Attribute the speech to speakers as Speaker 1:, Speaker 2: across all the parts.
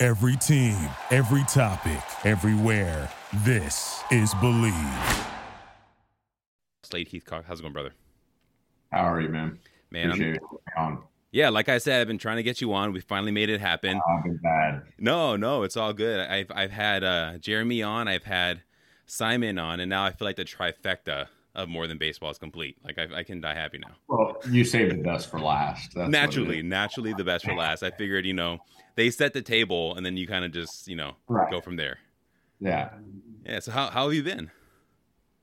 Speaker 1: Every team, every topic, everywhere. This is Believe.
Speaker 2: Slade Heathcott, how's it going, brother?
Speaker 3: How are you, man?
Speaker 2: Man,
Speaker 3: Appreciate
Speaker 2: I'm.
Speaker 3: On.
Speaker 2: yeah, like I said, I've been trying to get you on. We finally made it happen.
Speaker 3: Oh, been bad.
Speaker 2: No, no, it's all good. I've I've had uh, Jeremy on, I've had Simon on, and now I feel like the trifecta of more than baseball is complete. Like I, I can die happy now.
Speaker 3: Well, you saved the best for last. That's
Speaker 2: naturally, naturally, the best for last. I figured, you know, they set the table, and then you kind of just, you know,
Speaker 3: Right.
Speaker 2: go from there.
Speaker 3: Yeah,
Speaker 2: Yeah. So how how have you been?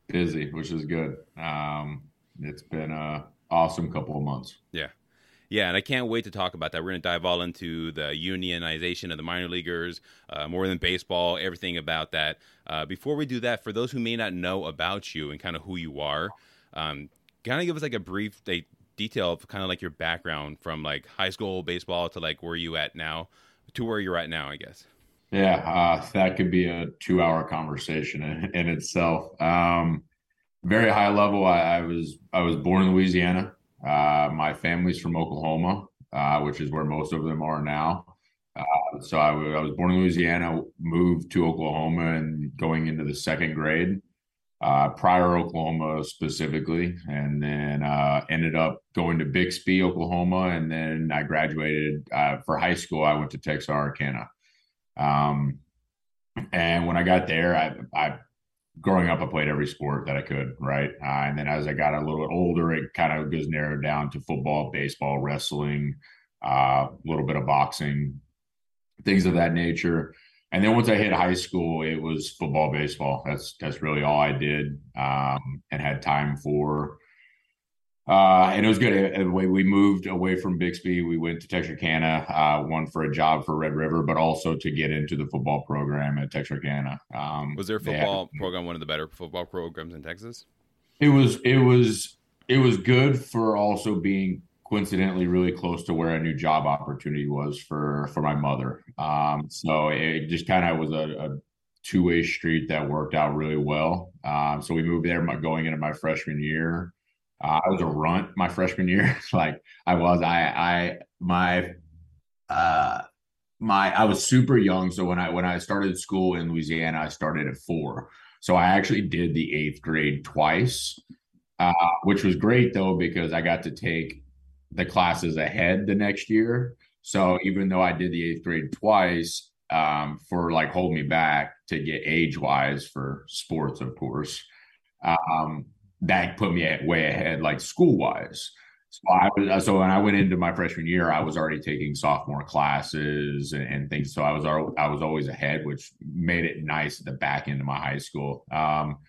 Speaker 3: busy, which is good. Um, it's been a awesome couple of months.
Speaker 2: Yeah. Yeah, and I can't wait to talk about that. We're going to dive all into the unionization of the minor leaguers, uh, more than baseball, everything about that. Uh, before we do that, for those who may not know about you and kind of who you are, um, kind of give us like a brief like, detail of kind of like your background from like high school baseball to like where you at now to where you're at now, I guess.
Speaker 3: Yeah, uh, that could be a two-hour conversation in, in itself. Um, very high level. I, I was I was born in Louisiana. Uh, my family's from Oklahoma, uh, which is where most of them are now. Uh, so I wa- I was born in Louisiana, moved to Oklahoma, and going into the second grade. Uh, prior Oklahoma specifically, and then uh, ended up going to Bixby, Oklahoma, and then I graduated uh, for high school. I went to Texarkana. Um, and when I got there, I, I, growing up, I played every sport that I could, right? Uh, and then as I got a little older, it kind of goes narrowed down to football, baseball, wrestling, uh, a little bit of boxing, things of that nature. And then once I hit high school, it was football, baseball. That's that's really all I did, um, and had time for. Uh, and it was good. We we moved away from Bixby. We went to Texarkana, uh, one for a job for Red River, but also to get into the football program at Texarkana. Um,
Speaker 2: Was their
Speaker 3: they had-
Speaker 2: football program one of the better football programs in Texas?
Speaker 3: it was it was it was good for also being coincidentally really close to where a new job opportunity was for for my mother. Um, so it just kind of was a, a two way street that worked out really well. Um, so we moved there my, going into my freshman year. Uh, I was a runt my freshman year, like I was. I I my uh my I was super young. So when I when I started school in Louisiana, I started at four. So I actually did the eighth grade twice, uh, which was great though because I got to take the classes ahead the next year. So even though I did the eighth grade twice, um, for like hold me back to get age wise for sports, of course, um, that put me at way ahead, like school wise. So I was so when I went into my freshman year, I was already taking sophomore classes and, and things. So I was I was always ahead, which made it nice at the back end of my high school. Um,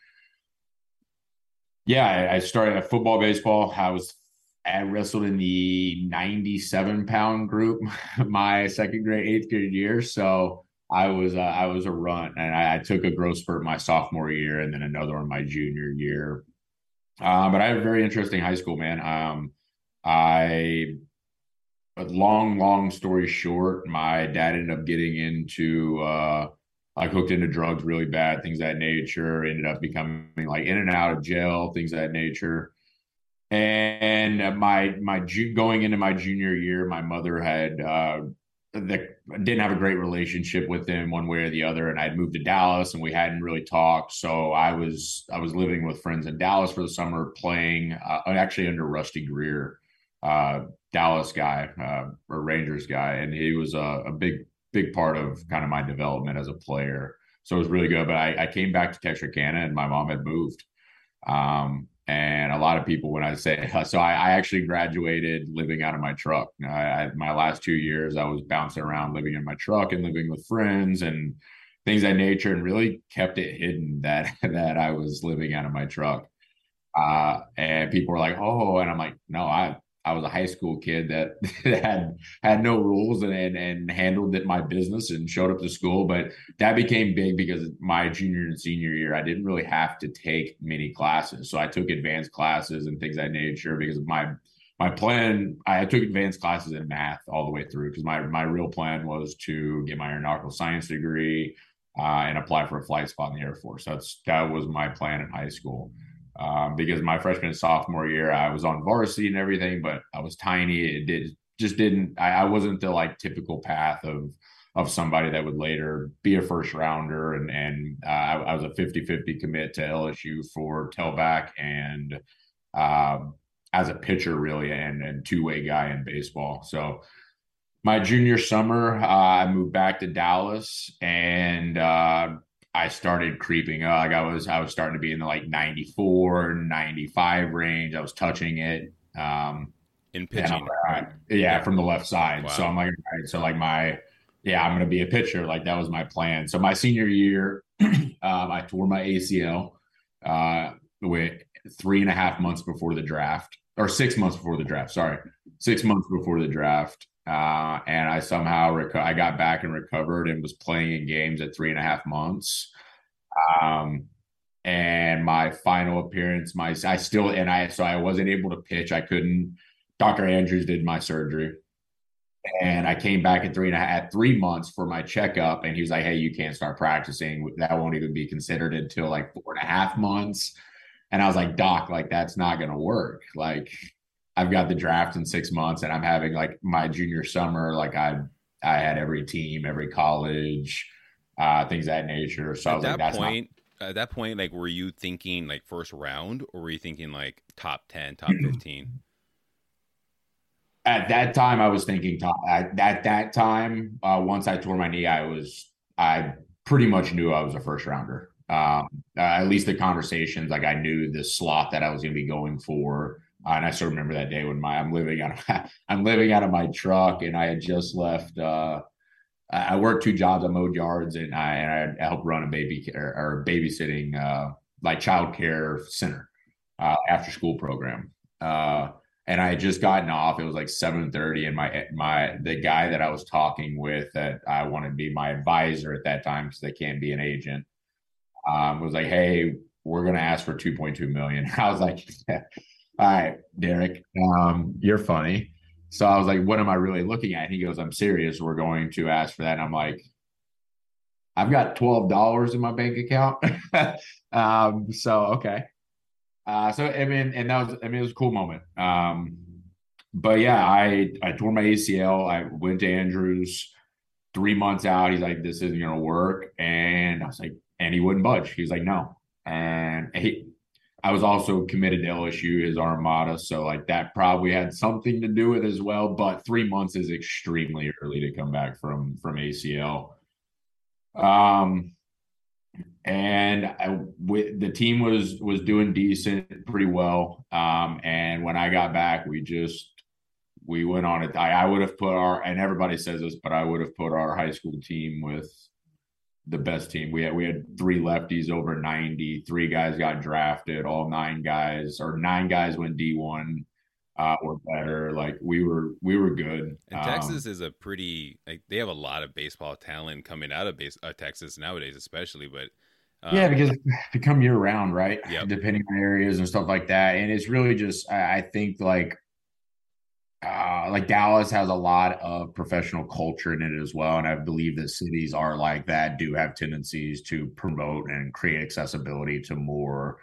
Speaker 3: yeah, I, I started at football, baseball. I was I wrestled in the 97 pound group my second grade, eighth grade year. So I was uh, I was a runt, and I, I took a growth spurt my sophomore year, and then another one my junior year. Um, but I had a very interesting high school, man. Um, I, long, long story short, my dad ended up getting into, uh, like hooked into drugs really bad, things that nature, ended up becoming like in and out of jail, things that nature. And my, my, going into my junior year, my mother had, uh, the, didn't have a great relationship with him one way or the other. And I'd moved to Dallas and we hadn't really talked. So I was I was living with friends in Dallas for the summer playing uh, actually under Rusty Greer uh, Dallas guy uh, or Rangers guy. And he was a, a big big part of kind of my development as a player. So it was really good. But I, I came back to Texarkana and my mom had moved. Um, and a lot of people, when I say so, I, I actually graduated living out of my truck. I, I, my last two years, I was bouncing around living in my truck and living with friends and things that nature, and really kept it hidden that that I was living out of my truck. Uh, and people were like, "Oh," and I'm like, "No, I I was a high school kid that had had no rules and, and and handled it my business and showed up to school. But that became big because my junior and senior year, I didn't really have to take many classes, so I took advanced classes and things I needed sure because my my plan I took advanced classes in math all the way through because my my real plan was to get my aeronautical science degree uh, and apply for a flight spot in the Air Force. That's that was my plan in high school. Um, because my freshman and sophomore year, I was on varsity and everything, but I was tiny. It did just didn't. I, I wasn't the like typical path of of somebody that would later be a first rounder. And and uh, I, I, was a 50-50 commit to LSU for tailback and um, as a pitcher really and and two way guy in baseball. So my junior summer, uh, I moved back to Dallas and uh, I started creeping up. Like I was, I was starting to be in the like 94, 95 range. I was touching it. Um,
Speaker 2: in pitching.
Speaker 3: Like, yeah, yeah, from the left side. Wow. So I'm like, right, so like my, yeah, I'm going to be a pitcher. Like that was my plan. So my senior year, um, I tore my ACL uh, with three and a half months before the draft or six months before the draft. Sorry, six months before the draft. Uh, and I somehow reco- I got back and recovered and was playing in games at three and a half months. Um, and my final appearance, my I still and I so I wasn't able to pitch. I couldn't. Dr. Andrews did my surgery, and I came back at three and a half at three months for my checkup, and he was like, "Hey, you can't start practicing. That won't even be considered until like four and a half months." And I was like, "Doc, like that's not going to work. Like I've got the draft in six months, and I'm having like my junior summer. Like I, I had every team, every college, uh, things that nature. So
Speaker 2: at that like, point, not- at that point, like, were you thinking like first round, or were you thinking like top ten, top fifteen?
Speaker 3: At that time, I was thinking top. At, at that time, uh, once I tore my knee, I was I pretty much knew I was a first rounder. Um, uh, at least the conversations, like I knew the slot that I was going to be going for. Uh, and I still remember that day when my I'm living out of I'm living out of my truck, and I had just left. Uh, I worked two jobs. I mowed yards, and I, and I helped run a baby care or babysitting uh, like child care center uh, after school program. Uh, and I had just gotten off. It was like seven thirty, and my my the guy that I was talking with that I wanted to be my advisor at that time because they can't be an agent um, was like, "Hey, we're going to ask for two point two million. I was like. all right, Derek, um, you're funny. So I was like, what am I really looking at? he goes, I'm serious. We're going to ask for that. And I'm like, I've got $12 in my bank account. um, so, okay. Uh, so, I mean, and that was, I mean, it was a cool moment. Um, but yeah, I, I tore my ACL. I went to Andrews three months out. He's like, this isn't going to work. And I was like, and he wouldn't budge. He was like, no. And he, I was also committed to LSU, his Armada, so like that probably had something to do with as well. But three months is extremely early to come back from from ACL. Um, and I, with, the team was was doing decent, pretty well. Um, and when I got back, we just we went on it. I, I would have put our and everybody says this, but I would have put our high school team with the best team. We had we had three lefties over 90, three guys got drafted, all nine guys or nine guys went D1 uh or better. Like we were we were good.
Speaker 2: And Texas um, is a pretty like they have a lot of baseball talent coming out of base uh, Texas nowadays especially, but
Speaker 3: um, yeah, because they come year round, right? Yep. Depending on areas and stuff like that. And it's really just I, I think like uh, like Dallas has a lot of professional culture in it as well. And I believe that cities are like that, do have tendencies to promote and create accessibility to more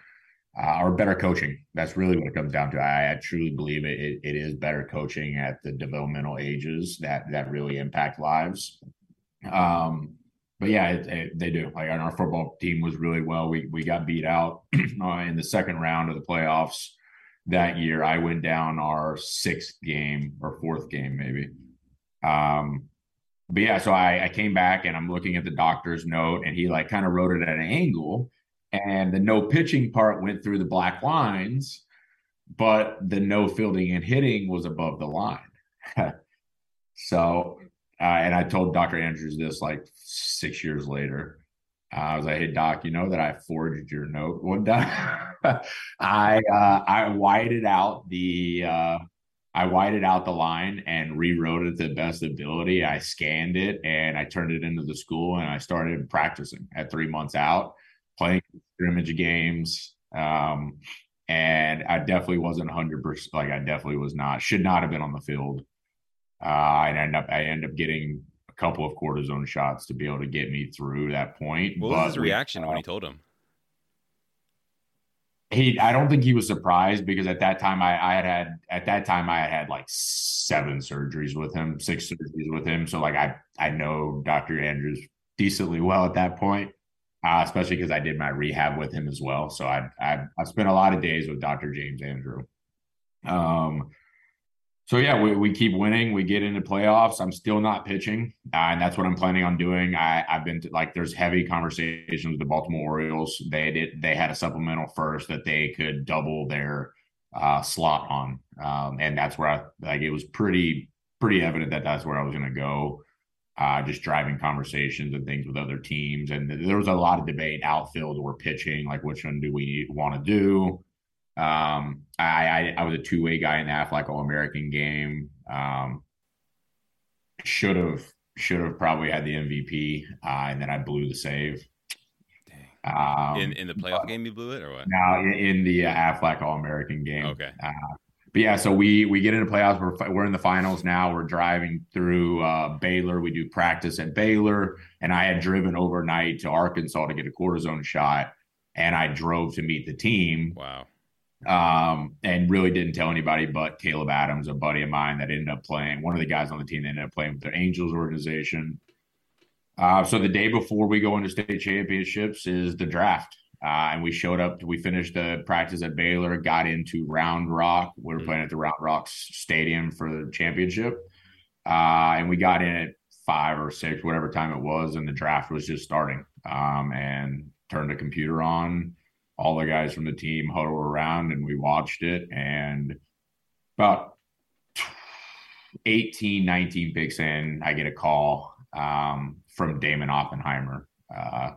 Speaker 3: uh, or better coaching. That's really what it comes down to. I, I truly believe it, it, it is better coaching at the developmental ages that that really impact lives. Um, but yeah, it, it, they do. Like our football team was really well. We we got beat out uh, in the second round of the playoffs that year. I went down our sixth game or fourth game, maybe. Um, but yeah, so I, I came back and I'm looking at the doctor's note, and he like kind of wrote it at an angle, and the no pitching part went through the black lines, but the no fielding and hitting was above the line. so, uh, and I told Dr. Andrews this like six years later. I was like, "Hey Doc, you know that I forged your note one time. I uh, I whited out the uh, I whited out the line and rewrote it to the best ability. I scanned it and I turned it into the school and I started practicing at three months out, playing scrimmage games. Um, and I definitely wasn't 100%. Like I definitely was not, should not have been on the field. Uh, I end up, I end up getting a couple of cortisone shots to be able to get me through that point.
Speaker 2: What was his reaction uh, when he told him?
Speaker 3: he I don't think he was surprised because at that time I, I had had at that time I had had like seven surgeries with him, six surgeries with him. So like I I know Dr. Andrews decently well at that point, uh, especially because I did my rehab with him as well. So I I I spent a lot of days with Dr. James Andrew. Um, so yeah, we, we keep winning. We get into playoffs. I'm still not pitching, uh, and that's what I'm planning on doing. I, I've been to, like, there's heavy conversations with the Baltimore Orioles. They did they had a supplemental first that they could double their uh, slot on, um, and that's where I like it was pretty pretty evident that that's where I was going to go. Uh, just driving conversations and things with other teams, and there was a lot of debate outfield or pitching, like which one do we want to do. Um, I, I, I was a two way guy in the Aflac All American game. Um, should have should have probably had the MVP, uh, and then I blew the save.
Speaker 2: Um, in in the playoff but, game, you blew it, or what?
Speaker 3: Now in, in the uh, Aflac All American game.
Speaker 2: Okay.
Speaker 3: Uh, but yeah, so we we get into playoffs. We're we're in the finals now. We're driving through uh, Baylor. We do practice at Baylor, and I had driven overnight to Arkansas to get a cortisone shot, and I drove to meet the team.
Speaker 2: Wow
Speaker 3: um, and really didn't tell anybody but Caleb Adams, a buddy of mine that ended up playing, one of the guys on the team that ended up playing with the Angels organization. Uh, so the day before we go into state championships is the draft. Uh, and we showed up, we finished the practice at Baylor, got into Round Rock. We were mm-hmm. playing at the Round Rock Stadium for the championship. Uh, and we got in at five or six, whatever time it was, and the draft was just starting. Um, and turned the computer on all the guys from the team huddle around and we watched it. And about 18 19 picks in i get a call um, from damon oppenheimer. Uh,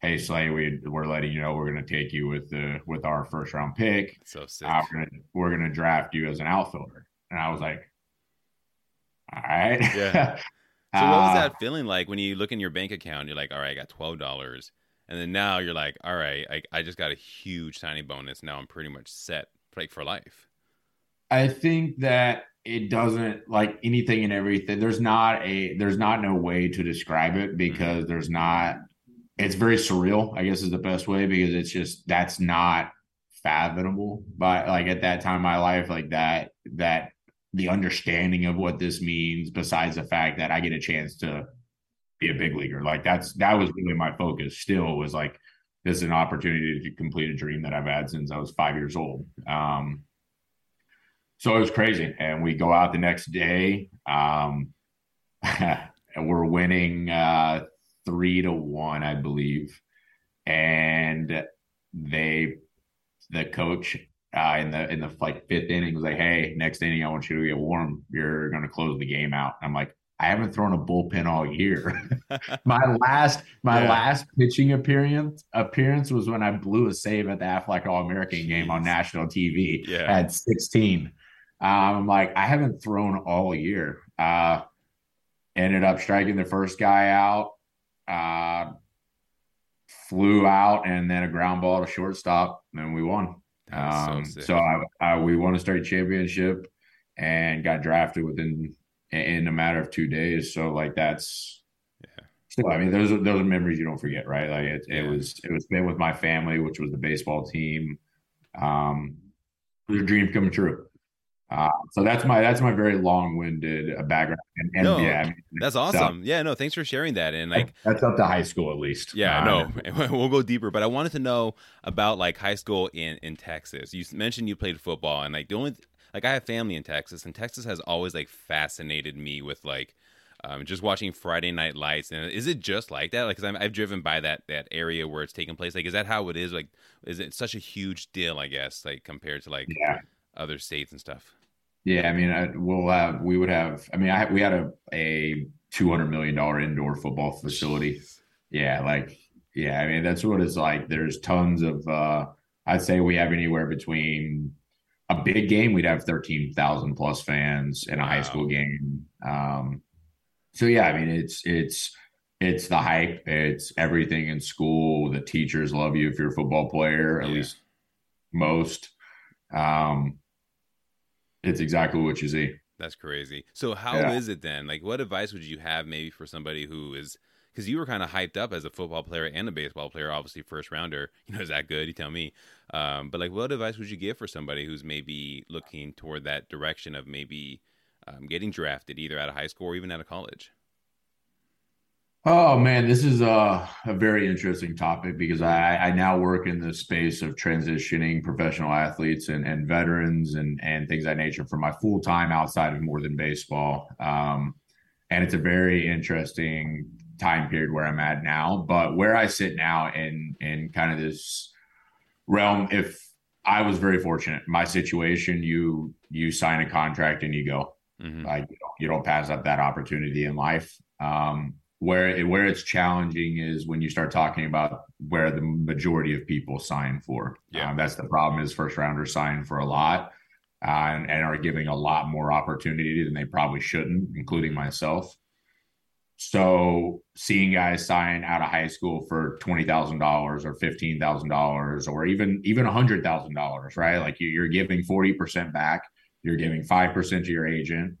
Speaker 3: hey Slade we, we're letting you know we're going to take you with the with our first round pick.
Speaker 2: So sick.
Speaker 3: Uh, we're, gonna, draft you as an outfielder. And i was like all right.
Speaker 2: Yeah. So what was that feeling like when you look in your bank account you're like all right i got $12 and then now you're like, all right, I, I just got a huge signing bonus. Now I'm pretty much set like for life.
Speaker 3: I think that it doesn't like anything and everything. There's not a there's not no way to describe it because mm-hmm. there's not. It's very surreal. I guess is the best way because it's just that's not fathomable. But like at that time in my life, like that that the understanding of what this means, besides the fact that I get a chance to be a big leaguer. Like that's that was really my focus. Still was like this is an opportunity to complete a dream that I've had since I was five years old. Um, so it was crazy, and we go out the next day, um, and we're winning uh, three to one, I believe, and they the coach uh, in the in the like fifth inning was like, "Hey, next inning, I want you to get warm. You're going to close the game out." I'm like, I haven't thrown a bullpen all year. my last my yeah. last pitching appearance appearance was when I blew a save at the Aflac All American game on national TV yeah. at 16. Um, I'm like, I haven't thrown all year. Uh, ended up striking the first guy out, uh, flew out, and then a ground ball to shortstop, and we won. Um, so, so I, I, we won a state championship and got drafted within in a matter of two days. So like that's yeah. So I mean, those are those are memories you don't forget, right? Like it, it was it was spent with my family, which was the baseball team. Um, it was a dream coming true. Uh, so that's my that's my very long winded uh, background. And, and
Speaker 2: no,
Speaker 3: yeah,
Speaker 2: I mean, that's awesome. So, yeah, no, thanks for sharing that. And like
Speaker 3: that's up to high school at least.
Speaker 2: Yeah, uh, no, we'll go deeper. But I wanted to know about like high school in in Texas. You mentioned you played football, and like the only like I have family in Texas, and Texas has always like fascinated me with like um, just watching Friday Night Lights. And is it just like that? Like, because I've driven by that that area where it's taking place. Like, is that how it is? Like, is it such a huge deal? I guess like compared to like yeah. other states and stuff.
Speaker 3: Yeah, I mean, I, we'll have we would have. I mean, I we had a a two hundred million dollar indoor football facility. Jeez. Yeah, like yeah, I mean that's what it's like. There's tons of. uh I'd say we have anywhere between a big game, we'd have 13,000 plus fans in a wow. high school game. Um, so yeah, I mean, it's, it's, it's the hype. It's everything in school. The teachers love you if you're a football player, at yeah. least most. Um, it's exactly what you see.
Speaker 2: That's crazy. So how yeah. is it then? Like, what advice would you have maybe for somebody who is because you were kind of hyped up as a football player and a baseball player, obviously first rounder. You know, is that good? You tell me. Um, but like, what advice would you give for somebody who's maybe looking toward that direction of maybe um, getting drafted either out of high school or even out of college?
Speaker 3: Oh man, this is a, a very interesting topic because I, I now work in the space of transitioning professional athletes and, and veterans and, and things of that nature for my full time outside of more than baseball. Um, and it's a very interesting time period where I'm at now. But where I sit now in in kind of this realm, if I was very fortunate, my situation, you you sign a contract and you go. Mm-hmm. Like you don't, you don't pass up that opportunity in life. Um, where it, where it's challenging is when you start talking about where the majority of people sign for. Yeah, um, that's the problem. Is first rounders sign for a lot uh, and, and, are giving a lot more opportunity than they probably shouldn't, including myself. So seeing guys sign out of high school for twenty thousand dollars or fifteen thousand dollars or even even a hundred thousand dollars, right? Like you're giving forty percent back, you're giving five percent to your agent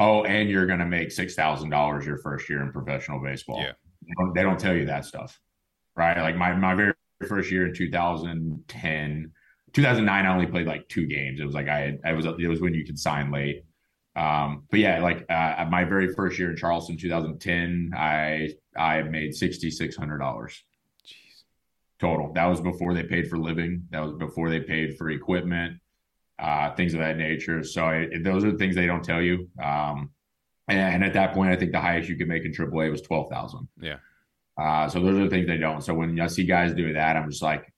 Speaker 3: Oh, and you're going to make six thousand dollars your first year in professional baseball.
Speaker 2: Yeah,
Speaker 3: they don't, they don't, tell you that stuff, right? Like my my very first year in 2010, 2009, I only played like two games. It was like I had, I was it was when you could sign late. Um, but yeah, like uh, my very first year in Charleston, 2010, I I made sixty six hundred dollars total. That was before they paid for living. That was before they paid for equipment uh, things of that nature. So it, those are the things they don't tell you. Um, and, and, at that point, I think the highest you could make in AAA was twelve thousand.
Speaker 2: Yeah.
Speaker 3: Uh, so those are the things they don't. So when I see guys do that, I'm just like,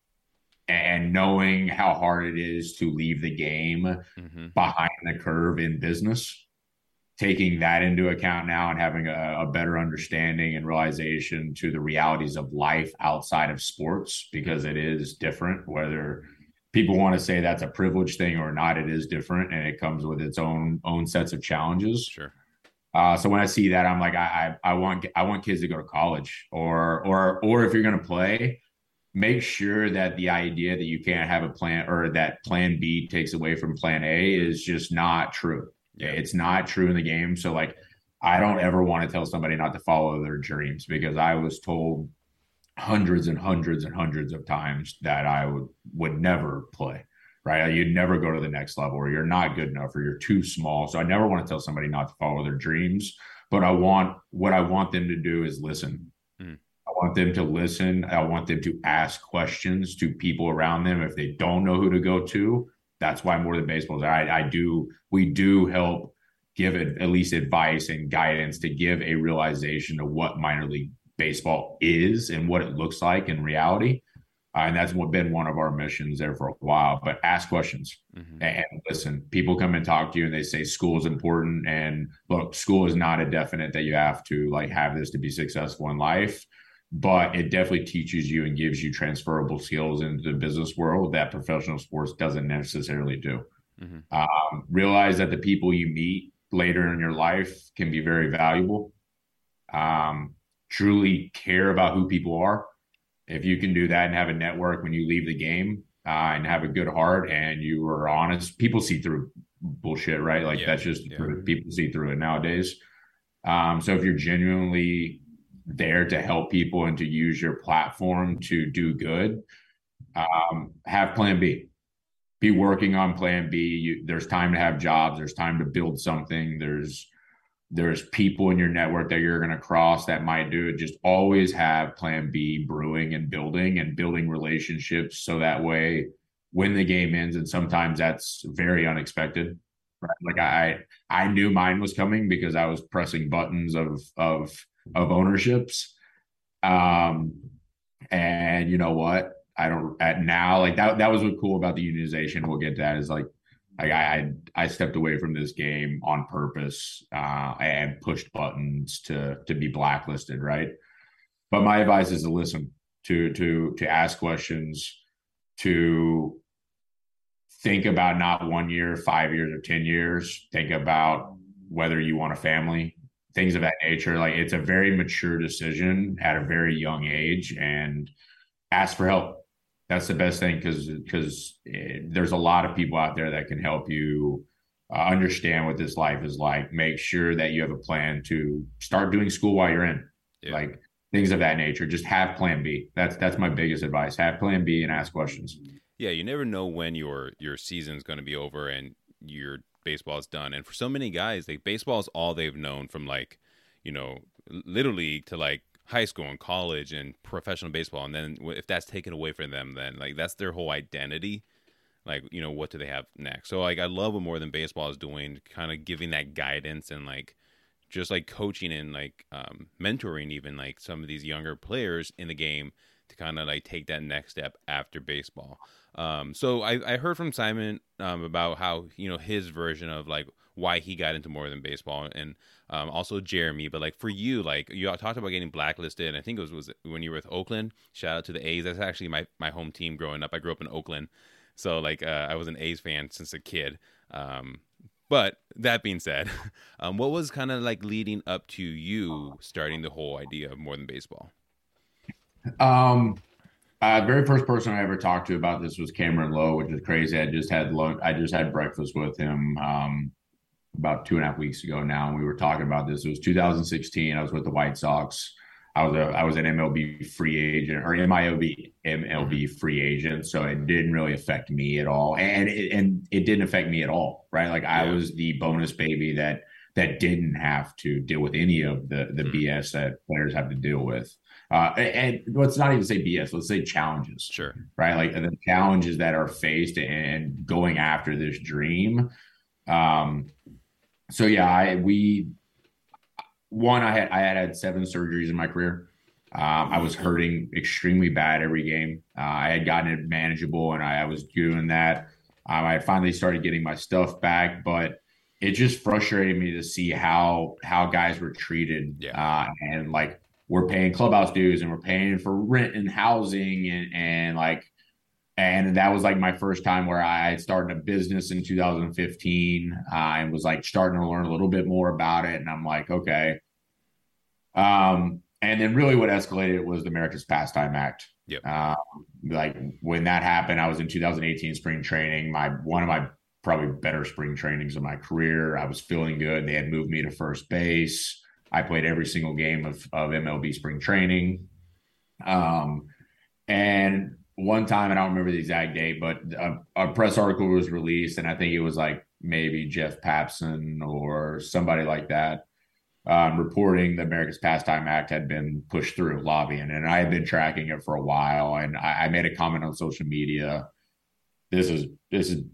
Speaker 3: and knowing how hard it is to leave the game mm-hmm. behind the curve in business, taking that into account now and having a, a, better understanding and realization to the realities of life outside of sports because it is different whether people want to say that's a privilege thing or not it is different and it comes with its own own sets of challenges
Speaker 2: sure
Speaker 3: uh, so when I see that, I'm like, I, I, I want I want kids to go to college, or or or if you're going to play, make sure that the idea that you can't have a plan or that Plan B takes away from Plan A is just not true. Yeah. It's not true in the game. So like, I don't ever want to tell somebody not to follow their dreams because I was told hundreds and hundreds and hundreds of times that I would would never play. Right, you'd never go to the next level, or you're not good enough, or you're too small. So I never want to tell somebody not to follow their dreams. But I want what I want them to do is listen. I want them to listen. I want them to ask questions to people around them if they don't know who to go to. That's why more than baseball. I, I do. We do help give it at least advice and guidance to give a realization of what minor league baseball is and what it looks like in reality. Uh, and that's what been one of our missions there for a while. But ask questions mm-hmm. and listen. People come and talk to you, and they say school is important. And look, school is not a definite that you have to like have this to be successful in life, but it definitely teaches you and gives you transferable skills into the business world that professional sports doesn't necessarily do. Mm-hmm. Um, realize that the people you meet later in your life can be very valuable. Um, truly care about who people are, if you can do that and have a network when you leave the game uh, and have a good heart and you are honest, people see through bullshit, right? Like yeah, that's just yeah. people see through it nowadays. Um, so if you're genuinely there to help people and to use your platform to do good, um, have plan B. Be working on plan B. You, there's time to have jobs. There's time to build something. There's there's people in your network that you're going to cross that might do it. Just always have plan B brewing and building and building relationships so that way when the game ends, and sometimes that's very unexpected. Right. Like I I knew mine was coming because I was pressing buttons of of of ownerships. Um and you know what? I don't at now like that that was what cool about the unionization. We'll get to that is like like I, I, I stepped away from this game on purpose uh, and pushed buttons to to be blacklisted, right? But my advice is to listen, to to to ask questions, to think about not one year, five years, or 10 years. Think about whether you want a family, things of that nature. Like it's a very mature decision at a very young age and ask for help. That's the best thing because because eh, there's a lot of people out there that can help you uh, understand what this life is like. Make sure that you have a plan to start doing school while you're in, yeah. like things of that nature. Just have Plan B. That's that's my biggest advice. Have Plan B and ask questions.
Speaker 2: Yeah, you never know when your your season's going to be over and your baseball is done. And for so many guys, like baseball is all they've known from like, you know, little league to like high school and college and professional baseball. And then if that's taken away from them, then like that's their whole identity. Like, you know, what do they have next? So like I love what more than baseball is doing, kind of giving that guidance and like just like coaching and like um, mentoring even like some of these younger players in the game to kind of like take that next step after baseball. Um, so I, I heard from Simon um, about how you know his version of like why he got into more than baseball, and um, also Jeremy. But like for you, like you talked about getting blacklisted. And I think it was was when you were with Oakland. Shout out to the A's. That's actually my my home team growing up. I grew up in Oakland, so like uh, I was an A's fan since a kid. Um, but that being said, um, what was kind of like leading up to you starting the whole idea of more than baseball?
Speaker 3: Um, uh, very first person I ever talked to about this was Cameron Lowe, which is crazy. I just had lunch. I just had breakfast with him um, about two and a half weeks ago now, and we were talking about this. It was 2016. I was with the White Sox. I was a I was an MLB free agent or MILB MLB free agent, so it didn't really affect me at all, and it, and it didn't affect me at all, right? Like I was the bonus baby that that didn't have to deal with any of the the mm. BS that players have to deal with. Uh, and, and let's not even say BS, let's say challenges.
Speaker 2: Sure.
Speaker 3: Right. Like the challenges that are faced and going after this dream. Um, so yeah, I, we, one, I had, I had had seven surgeries in my career. Um, I was hurting extremely bad every game. Uh, I had gotten it manageable and I, I was doing that. Um, I finally started getting my stuff back, but it just frustrated me to see how how guys were treated yeah. uh, and like we're paying clubhouse dues and we're paying for rent and housing and and like and that was like my first time where I started a business in 2015 uh, and was like starting to learn a little bit more about it. And I'm like, okay. Um, and then really what escalated was the America's Pastime Act.
Speaker 2: Yep.
Speaker 3: Uh, like when that happened, I was in 2018 spring training. My one of my probably better spring trainings of my career. I was feeling good. They had moved me to first base. I played every single game of, of MLB spring training. Um, and one time, and I don't remember the exact date, but a, a, press article was released, and I think it was like maybe Jeff Passan or somebody like that um, reporting the America's Pastime Act had been pushed through lobbying, and I had been tracking it for a while. And I, I made a comment on social media. This is this is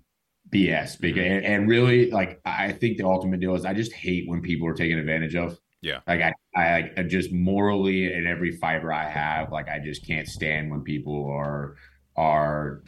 Speaker 3: BS because and, and really like I think the ultimate deal is I just hate when people are taken advantage of.
Speaker 2: Yeah.
Speaker 3: Like I, I, I just morally in every fiber I have, like I just can't stand when people are are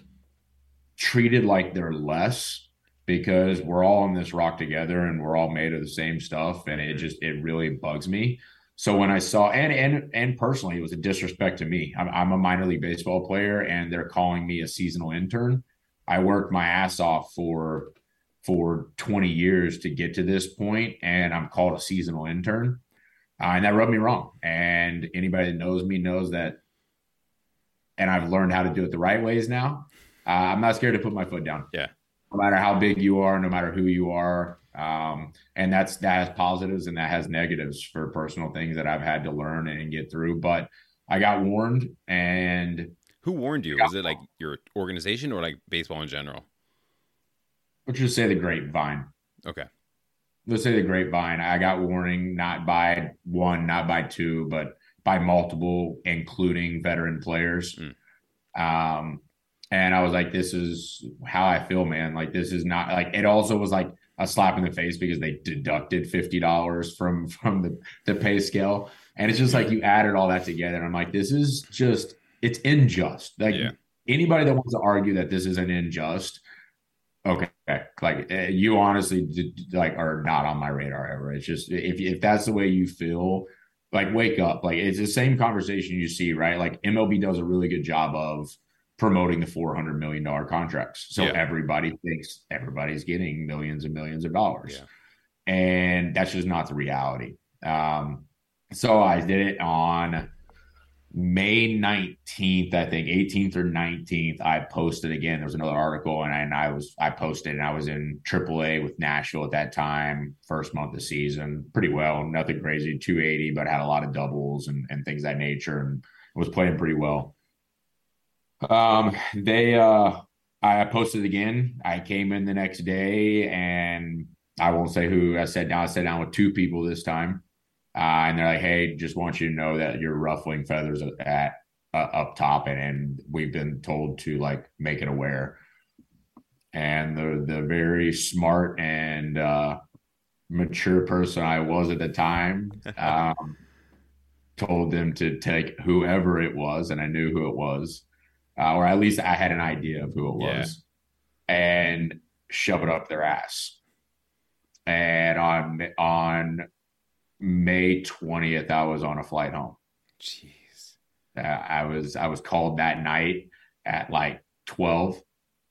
Speaker 3: treated like they're less because we're all on this rock together and we're all made of the same stuff and it just it really bugs me. So when I saw and and and personally, it was a disrespect to me. I'm, I'm a minor league baseball player, and they're calling me a seasonal intern. I worked my ass off for for 20 years to get to this point, and I'm called a seasonal intern. Uh, and that rubbed me wrong. And anybody that knows me knows that. And I've learned how to do it the right ways now. Uh, I'm not scared to put my foot down.
Speaker 2: Yeah.
Speaker 3: No matter how big you are, no matter who you are. Um, and that's that has positives and that has negatives for personal things that I've had to learn and get through. But I got warned and
Speaker 2: who warned you? Was it like your organization or like baseball in general?
Speaker 3: Let's just say the grapevine.
Speaker 2: Okay.
Speaker 3: Let's say the grapevine. I got warning not by one, not by two, but by multiple, including veteran players. Mm. Um, and I was like, this is how I feel, man. Like, this is not like it also was like a slap in the face because they deducted fifty dollars from from the, the pay scale. And it's just like you added all that together. And I'm like, this is just it's unjust. Like yeah. anybody that wants to argue that this isn't unjust, okay, like eh, you honestly like are not on my radar ever. It's just if if that's the way you feel, like wake up. Like it's the same conversation you see, right? Like MLB does a really good job of promoting the four hundred million dollar contracts. So
Speaker 2: Yeah.
Speaker 3: everybody thinks everybody's getting millions and millions of dollars,
Speaker 2: Yeah.
Speaker 3: and that's just not the reality. Um, so I did it on May 19th, I think 18th or 19th. I posted again. There was another article, and I, and I was I posted, and I was in AAA with Nashville at that time, first month of season, pretty well, nothing crazy, 280, but had a lot of doubles and, and things that nature, and was playing pretty well. Um, they uh, I posted again. I came in the next day, and I won't say who. I sat down. I sat down with two people this time. Uh, and they're like, "Hey, just want you to know that you're ruffling feathers at uh, up top, and, and we've been told to like make it aware." And the the very smart and uh, mature person I was at the time um, told them to take whoever it was, and I knew who it was, uh, or at least I had an idea of who it
Speaker 2: Yeah.
Speaker 3: was, and shove it up their ass. And on on May 20th, I was on a flight home.
Speaker 2: Jeez.
Speaker 3: Uh, I was I was called that night at like 12.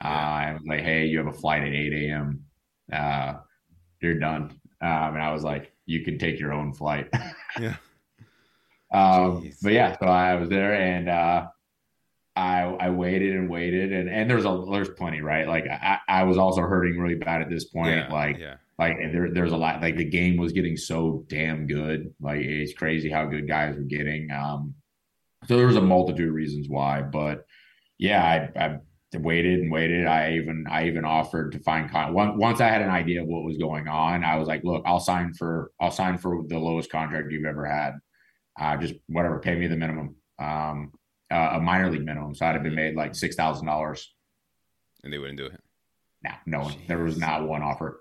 Speaker 3: Uh, I was like, hey, you have a flight at 8 a.m. Uh, you're done. Um, and I was like, you can take your own flight.
Speaker 2: Yeah.
Speaker 3: um, but yeah, so I was there and uh, I I waited and waited and and there's a there's plenty right. Like I, I was also hurting really bad at this point.
Speaker 2: Yeah.
Speaker 3: Like
Speaker 2: yeah.
Speaker 3: Like there, there's a lot like the game was getting so damn good. Like it's crazy how good guys were getting. Um so there was a multitude of reasons why but yeah i, I waited and waited. I even i even offered to find con- once, i had an idea of what was going on i was like look i'll sign for i'll sign for the lowest contract you've ever had. Uh just whatever pay me the minimum. Um uh, a minor league minimum. So i'd have been made like six thousand dollars.
Speaker 2: And they wouldn't do it.
Speaker 3: no, no one. There was not one offer.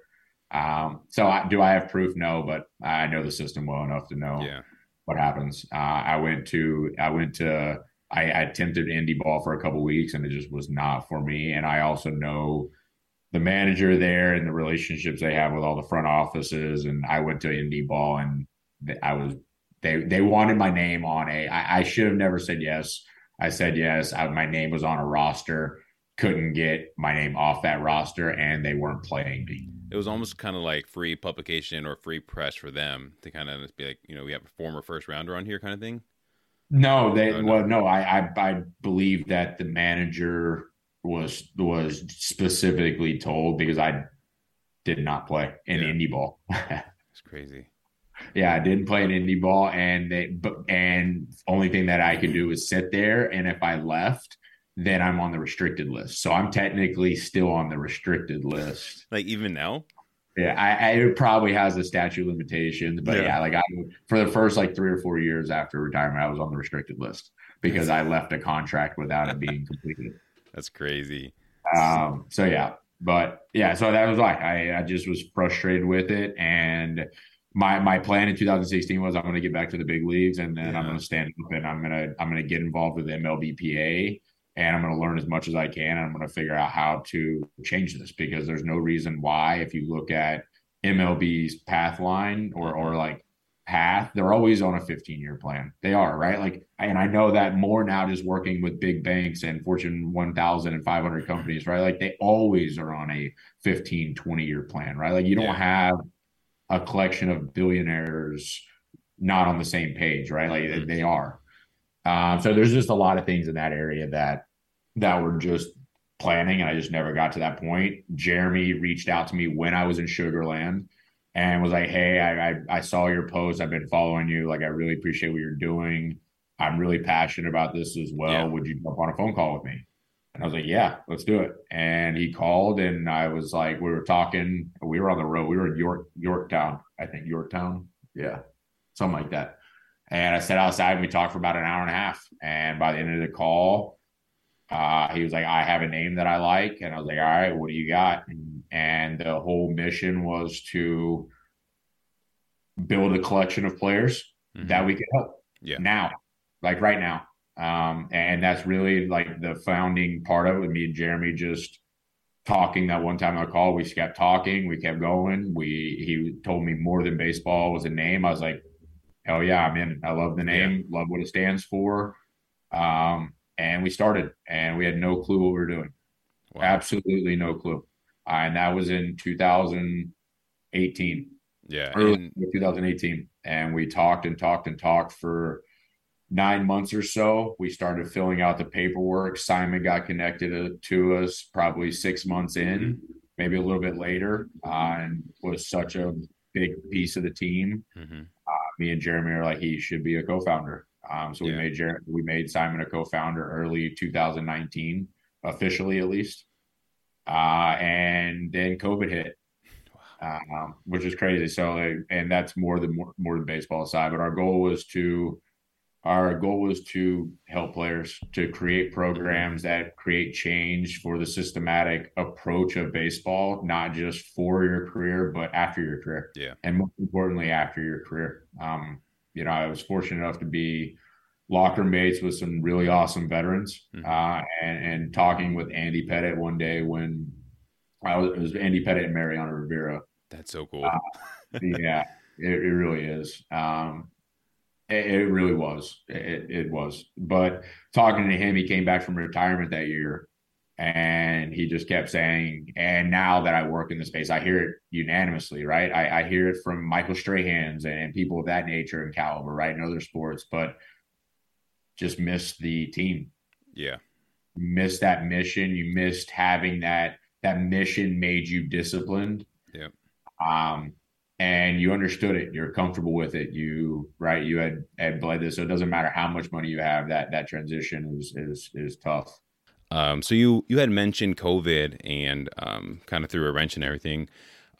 Speaker 3: Um, so I, do I have proof? No, but I know the system well enough to know
Speaker 2: Yeah.
Speaker 3: what happens. Uh, I went to, I went to, I, I attempted indie ball for a couple weeks and it just was not for me. And I also know the manager there and the relationships they have with all the front offices. And I went to indie ball and I was, they, they wanted my name on a, I, I should have never said yes. I said yes. I, my name was on a roster couldn't get my name off that roster and they weren't playing me.
Speaker 2: It was almost kind of like free publication or free press for them to kind of be like, you know, we have a former first rounder on here kind of thing.
Speaker 3: No, they
Speaker 2: Oh, no.
Speaker 3: well no, I, I I believe that the manager was was specifically told because I did not play in
Speaker 2: Yeah.
Speaker 3: indie ball.
Speaker 2: It's crazy.
Speaker 3: yeah, I didn't play in indie ball and they but and only thing that I could do was sit there and if I left then I'm on the restricted list. So I'm technically still on the restricted list.
Speaker 2: Like even now?
Speaker 3: Yeah, I, I it probably has a statute of limitations, but
Speaker 2: Yeah.
Speaker 3: yeah. like I for the first like three or four years after retirement, I was on the restricted list because I left a contract without it being completed.
Speaker 2: That's crazy.
Speaker 3: Um, so yeah, but yeah, so that was like I, I just was frustrated with it, and my my plan in 2016 was I'm going to get back to the big leagues, and then I'm going to stand up and I'm going to I'm going to get involved with the MLBPA, and I'm going to learn as much as I can, and I'm going to figure out how to change this because there's no reason why if you look at MLB's path line or or like path, they're always on a 15 year plan. They are, right? Like, and I know that more now just working with big banks and Fortune 1000 and 500 companies, right? Like, they always are on a 15, 20 year plan, right? Like, you don't
Speaker 2: Yeah.
Speaker 3: have a collection of billionaires not on the same page, right? Like,
Speaker 2: Mhm.
Speaker 3: they are. Um, so there's just a lot of things in that area that that were just planning, and I just never got to that point. Jeremy reached out to me when I was in Sugarland and was like, "Hey, I, I I saw your post. I've been following you. Like, I really appreciate what you're doing. I'm really passionate about this as well.
Speaker 2: Yeah.
Speaker 3: Would you jump on a phone call with me?" And I was like, "Yeah, let's do it." And he called, and I was like, "We were talking. We were on the road. We were in York, Yorktown, I think Yorktown, yeah, something like that." And I sat outside and we talked for about an hour and a half. And by the end of the call, uh, he was like, I have a name that I like. And I was like, all right, what do you got? And, the whole mission was to build a collection of players
Speaker 2: Mhm.
Speaker 3: that we could help
Speaker 2: Yeah.
Speaker 3: now, like right now. Um, and that's really like the founding part of it. Me and Jeremy just talking that one time on the call. We kept talking, we kept going. We he told me more than baseball was a name. I was like, hell yeah, I'm in. I love the name, love what it stands for. Um, and we started, and we had no clue what we were doing. Wow. Absolutely no clue. Uh, and that was in 2018.
Speaker 2: Yeah,
Speaker 3: early and- 2018, and we talked and talked and talked for nine months or so. We started filling out the paperwork. Simon got connected to, us probably six months in, maybe a little bit later, uh, and was such a big piece of the team. Mm-hmm. Uh, me and Jeremy are like, he should be a co-founder. Um, so yeah. we made Jer- we made Simon a co-founder early 2019, officially at least. Uh, and then COVID hit, um, which is crazy. So, and that's more than more, more than baseball side. But our goal was to our goal was to help players to create programs that create change for the systematic approach of baseball, not just for your career, but after your career.
Speaker 2: Yeah.
Speaker 3: And most importantly, after your career. Um, you know, I was fortunate enough to be locker mates with some really awesome veterans mm-hmm. uh, and, and talking with Andy Pettitte one day when I was, it was Andy Pettitte and Mariano Rivera.
Speaker 2: That's so cool.
Speaker 3: Uh, yeah, it, it, really is. Um, it, it, really was. It, it was. But talking to him, he came back from retirement that year and he just kept saying, and now that I work in the space, I hear it unanimously, right? I, I hear it from Michael Strahans and people of that nature and caliber, right? In other sports, but just missed the team.
Speaker 2: Yeah.
Speaker 3: Missed that mission. You missed having that that mission made you disciplined.
Speaker 2: Yeah.
Speaker 3: Um, and you understood it. You're comfortable with it. You right. You had had bled this, so it doesn't matter how much money you have. That that transition is is is tough.
Speaker 2: Um, so you you had mentioned COVID and um, kind of threw a wrench and everything.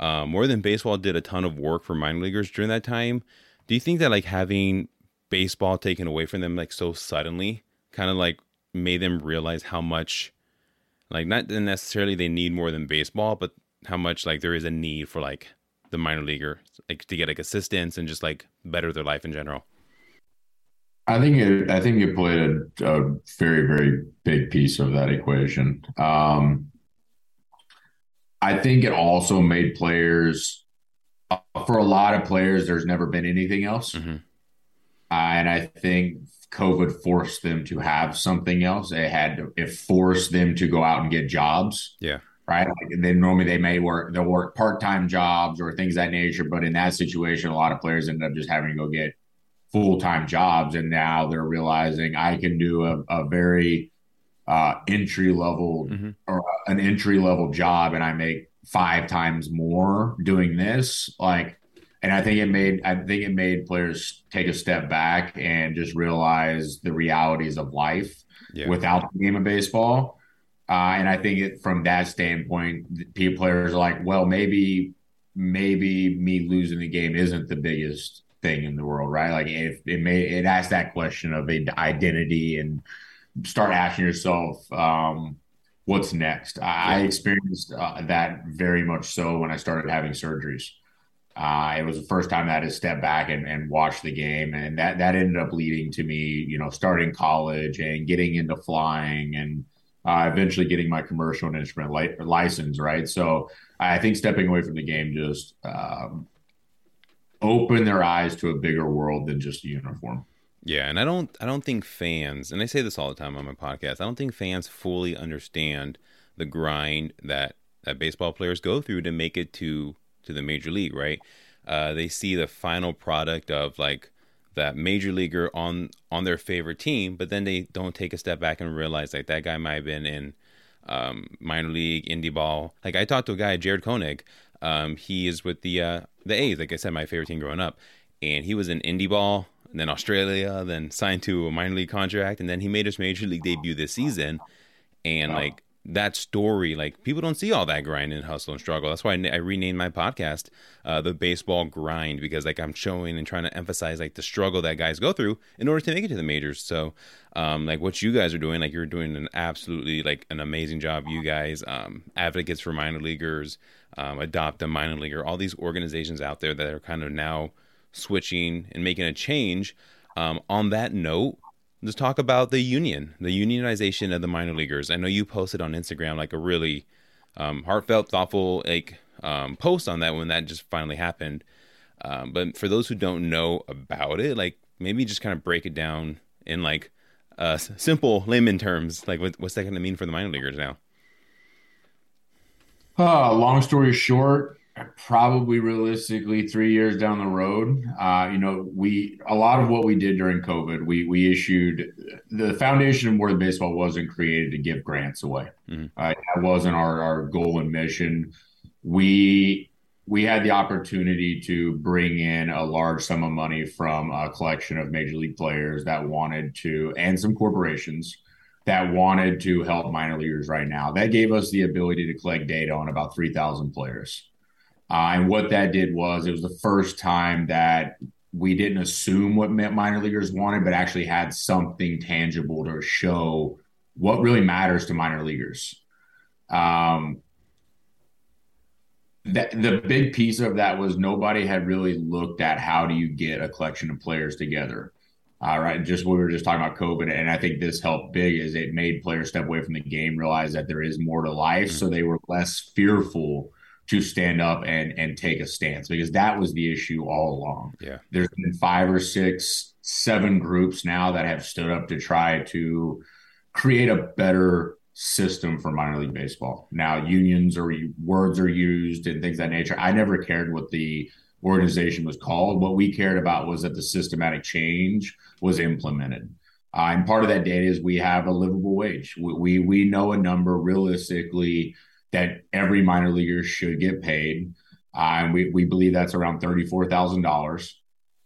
Speaker 2: Um, more than baseball did a ton of work for minor leaguers during that time. Do you think that like having baseball taken away from them like so suddenly kind of like made them realize how much like not necessarily they need more than baseball, but how much like there is a need for like the minor leaguer like to get like assistance and just like better their life in general.
Speaker 3: I think it. I think it played a, a very, very big piece of that equation. Um, I think it also made players. Uh, for a lot of players, there's never been anything else, mm-hmm. uh, and I think COVID forced them to have something else. It had to, it forced them to go out and get jobs.
Speaker 2: Yeah.
Speaker 3: Right. Like then normally they may work, they'll work part time jobs or things that nature. But in that situation, a lot of players end up just having to go get full time jobs, and now they're realizing I can do a, a very uh, entry level mm-hmm. or an entry level job, and I make five times more doing this. Like, and I think it made I think it made players take a step back and just realize the realities of life yeah. without the game of baseball. Uh, and I think it, from that standpoint, people players are like, well, maybe maybe me losing the game isn't the biggest thing in the world, right? Like if it may it asks that question of identity and start asking yourself, um, what's next? I, experienced uh, that very much so when I started having surgeries. Uh, it was the first time that I stepped back and, and watched the game, and that that ended up leading to me, you know, starting college and getting into flying, and uh, eventually getting my commercial and instrument li- license. Right, so I think stepping away from the game just um, open their eyes to a bigger world than just a uniform.
Speaker 2: Yeah, and I don't I don't think fans, and I say this all the time on my podcast, I don't think fans fully understand the grind that that baseball players go through to make it to to the major league, right? Uh, they see the final product of like that major leaguer on on their favorite team, but then they don't take a step back and realize like that guy might have been in um, minor league, indie ball. Like I talked to a guy, Jared Koenig. Um, he is with the uh, the A's, like I said, my favorite team growing up. And he was in indie ball, then Australia, then signed to a minor league contract, and then he made his major league debut this season. And wow. like that story, like people don't see all that grind and hustle and struggle. That's why I, I renamed my podcast uh, the Baseball Grind because like I'm showing and trying to emphasize like the struggle that guys go through in order to make it to the majors. So, um, like what you guys are doing, like you're doing an absolutely like an amazing job. You guys, um, advocates for minor leaguers, um, adopt a minor leaguer, all these organizations out there that are kind of now switching and making a change. Um, on that note, let's talk about the union, the unionization of the minor leaguers. I know you posted on Instagram like a really um, heartfelt, thoughtful like um, post on that when that just finally happened. Um, but for those who don't know about it, like maybe just kind of break it down in like uh, simple layman terms, like what, what's that going to mean for the minor leaguers now?
Speaker 3: Uh, long story short, probably realistically three years down the road. Uh, you know, we a lot of what we did during COVID, we we issued the foundation of where the baseball wasn't created to give grants away. Mm-hmm. Uh, that wasn't our our goal and mission. We we had the opportunity to bring in a large sum of money from a collection of major league players that wanted to, and some corporations that wanted to help minor leaguers right now. That gave us the ability to collect data on about 3,000 players. Uh, and what that did was it was the first time that we didn't assume what minor leaguers wanted, but actually had something tangible to show what really matters to minor leaguers. Um, that the big piece of that was nobody had really looked at how do you get a collection of players together. All right, just we were just talking about COVID, and I think this helped big. Is it made players step away from the game, realize that there is more to life, mm-hmm. so they were less fearful to stand up and and take a stance because that was the issue all along.
Speaker 2: Yeah,
Speaker 3: there's been five or six, seven groups now that have stood up to try to create a better system for minor league baseball. Now, unions or words are used and things that nature. I never cared what the organization was called. What we cared about was that the systematic change was implemented. Uh, and part of that data is we have a livable wage. We, we, we know a number realistically that every minor leaguer should get paid. Uh, and we, we believe that's around $34,000.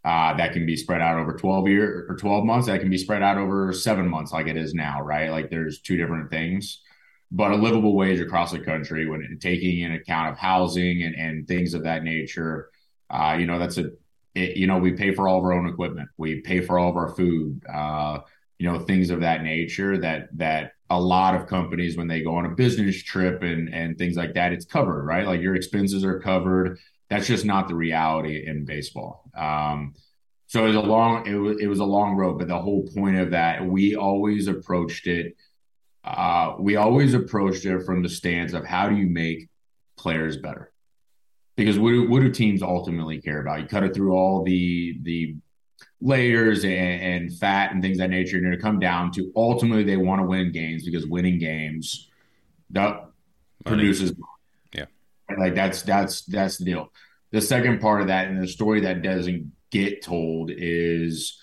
Speaker 3: Uh, that can be spread out over 12 year or 12 months. That can be spread out over seven months, like it is now, right? Like there's two different things. But a livable wage across the country, when taking in account of housing and, and things of that nature, uh, you know, that's a, it, you know, we pay for all of our own equipment. We pay for all of our food, uh, you know, things of that nature that, that a lot of companies, when they go on a business trip and, and things like that, it's covered, right? Like your expenses are covered. That's just not the reality in baseball. Um, so it was a long, it was, it was a long road, but the whole point of that, we always approached it. Uh, we always approached it from the stance of how do you make players better? Because what do, what do teams ultimately care about? You cut it through all the the layers and, and fat and things that nature, and it'll come down to ultimately they want to win games because winning games that produces
Speaker 2: yeah
Speaker 3: like that's that's that's the deal. The second part of that and the story that doesn't get told is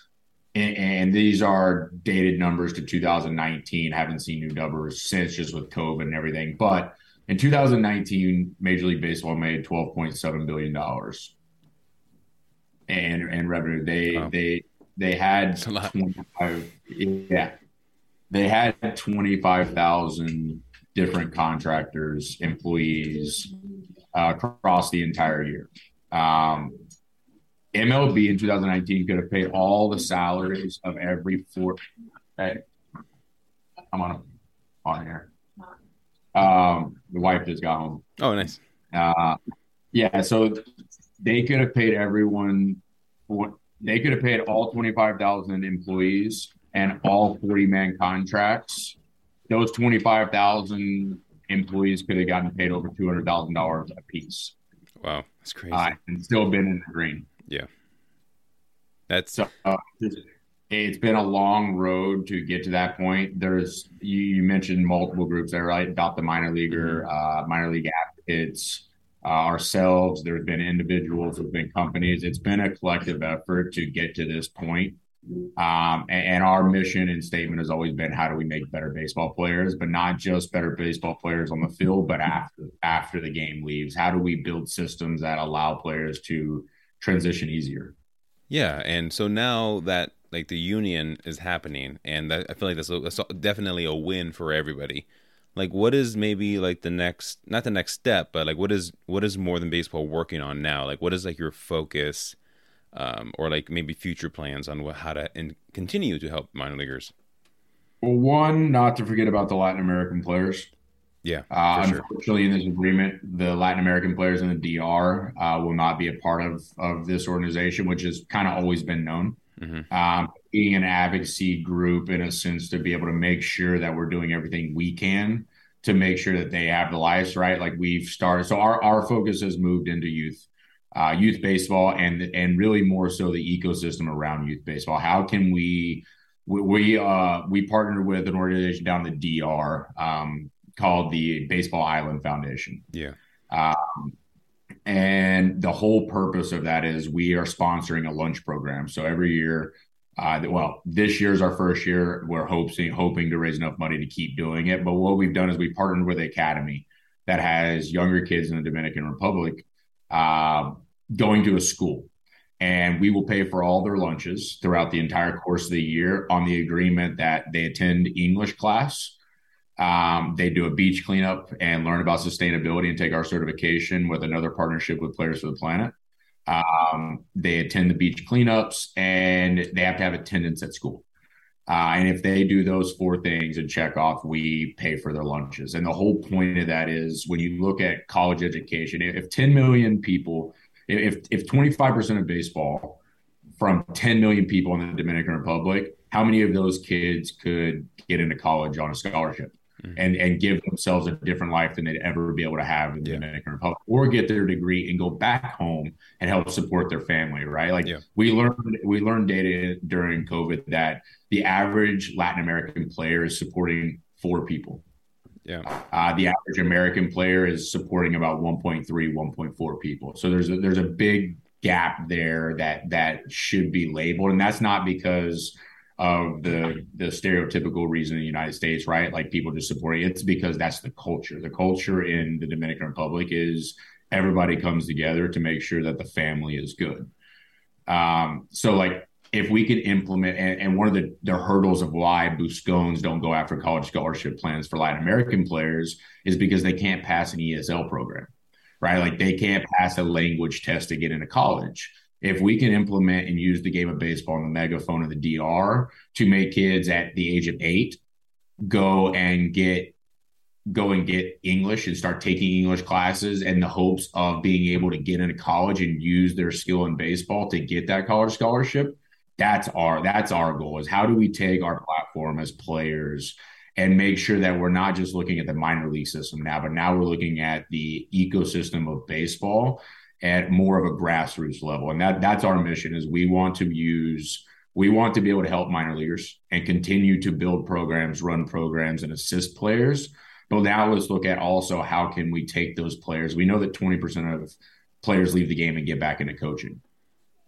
Speaker 3: and, and, these are dated numbers to 2019 haven't seen new numbers since just with covid and everything but in 2019, Major League Baseball made 12.7 billion dollars and and revenue. They wow. they they had 25 yeah. They had 25,000 different contractors, employees uh, across the entire year. Um, MLB in 2019 could have paid all the salaries of every four. Hey, I'm on on here. Um, the wife just got home.
Speaker 2: Oh, nice.
Speaker 3: Uh, yeah, so they could have paid everyone. They could have paid all twenty five thousand employees and all forty man contracts. Those twenty five thousand employees could have gotten paid over two hundred thousand dollars a piece.
Speaker 2: Wow, that's crazy.
Speaker 3: Uh, and still been in the green.
Speaker 2: Yeah, that's
Speaker 3: so. Uh, it's been a long road to get to that point. There's you, you mentioned multiple groups there, right? Adopt the minor leaguer, mm-hmm. uh, minor league advocates, uh, ourselves. There's been individuals, there's been companies. It's been a collective effort to get to this point. Um, and, and, our mission and statement has always been how do we make better baseball players, but not just better baseball players on the field, but after after the game leaves. How do we build systems that allow players to transition easier?
Speaker 2: Yeah, and so now that like the union is happening, and that, I feel like that's, a, that's definitely a win for everybody. Like, what is maybe like the next, not the next step, but like what is what is more than baseball working on now? Like, what is like your focus, um, or like maybe future plans on what, how to and continue to help minor leaguers?
Speaker 3: Well, one, not to forget about the Latin American players.
Speaker 2: Yeah.
Speaker 3: Uh, unfortunately, in this agreement, the Latin American players in the DR uh, will not be a part of of this organization, which has kind of always been known mm-hmm. um, being an advocacy group in a sense to be able to make sure that we're doing everything we can to make sure that they have the lives right. Like we've started, so our our focus has moved into youth. Uh, youth baseball and and really more so the ecosystem around youth baseball. How can we we we, uh, we partnered with an organization down the DR um, called the Baseball Island Foundation.
Speaker 2: Yeah.
Speaker 3: Um, and the whole purpose of that is we are sponsoring a lunch program. So every year, uh, well, this year's our first year. We're hoping hoping to raise enough money to keep doing it. But what we've done is we partnered with an Academy that has younger kids in the Dominican Republic uh, going to a school. And we will pay for all their lunches throughout the entire course of the year on the agreement that they attend English class um, they do a beach cleanup and learn about sustainability and take our certification with another partnership with Players for the Planet. Um, they attend the beach cleanups and they have to have attendance at school. Uh, and if they do those four things and check off, we pay for their lunches. And the whole point of that is when you look at college education, if 10 million people, if if 25% of baseball from 10 million people in the Dominican Republic, how many of those kids could get into college on a scholarship? Mm-hmm. and and give themselves a different life than they'd ever be able to have in the yeah. Dominican Republic, or get their degree and go back home and help support their family. Right? Like yeah. we learned we learned data during COVID that the average Latin American player is supporting four people.
Speaker 2: Yeah.
Speaker 3: Uh, the average American player is supporting about 1.3, 1.4 people. So there's a, there's a big gap there that that should be labeled, and that's not because of the the stereotypical reason in the United States, right? Like people just supporting it's because that's the culture. The culture in the Dominican Republic is everybody comes together to make sure that the family is good. Um, so like if we could implement and, and, one of the, the hurdles of why Buscones don't go after college scholarship plans for Latin American players is because they can't pass an ESL program, right? Like they can't pass a language test to get into college if we can implement and use the game of baseball and the megaphone of the DR to make kids at the age of eight go and get go and get English and start taking English classes in the hopes of being able to get into college and use their skill in baseball to get that college scholarship. That's our that's our goal is how do we take our platform as players and make sure that we're not just looking at the minor league system now, but now we're looking at the ecosystem of baseball at more of a grassroots level. And that that's our mission is we want to use we want to be able to help minor leaguers and continue to build programs, run programs and assist players. But now let's look at also how can we take those players. We know that 20% of players leave the game and get back into coaching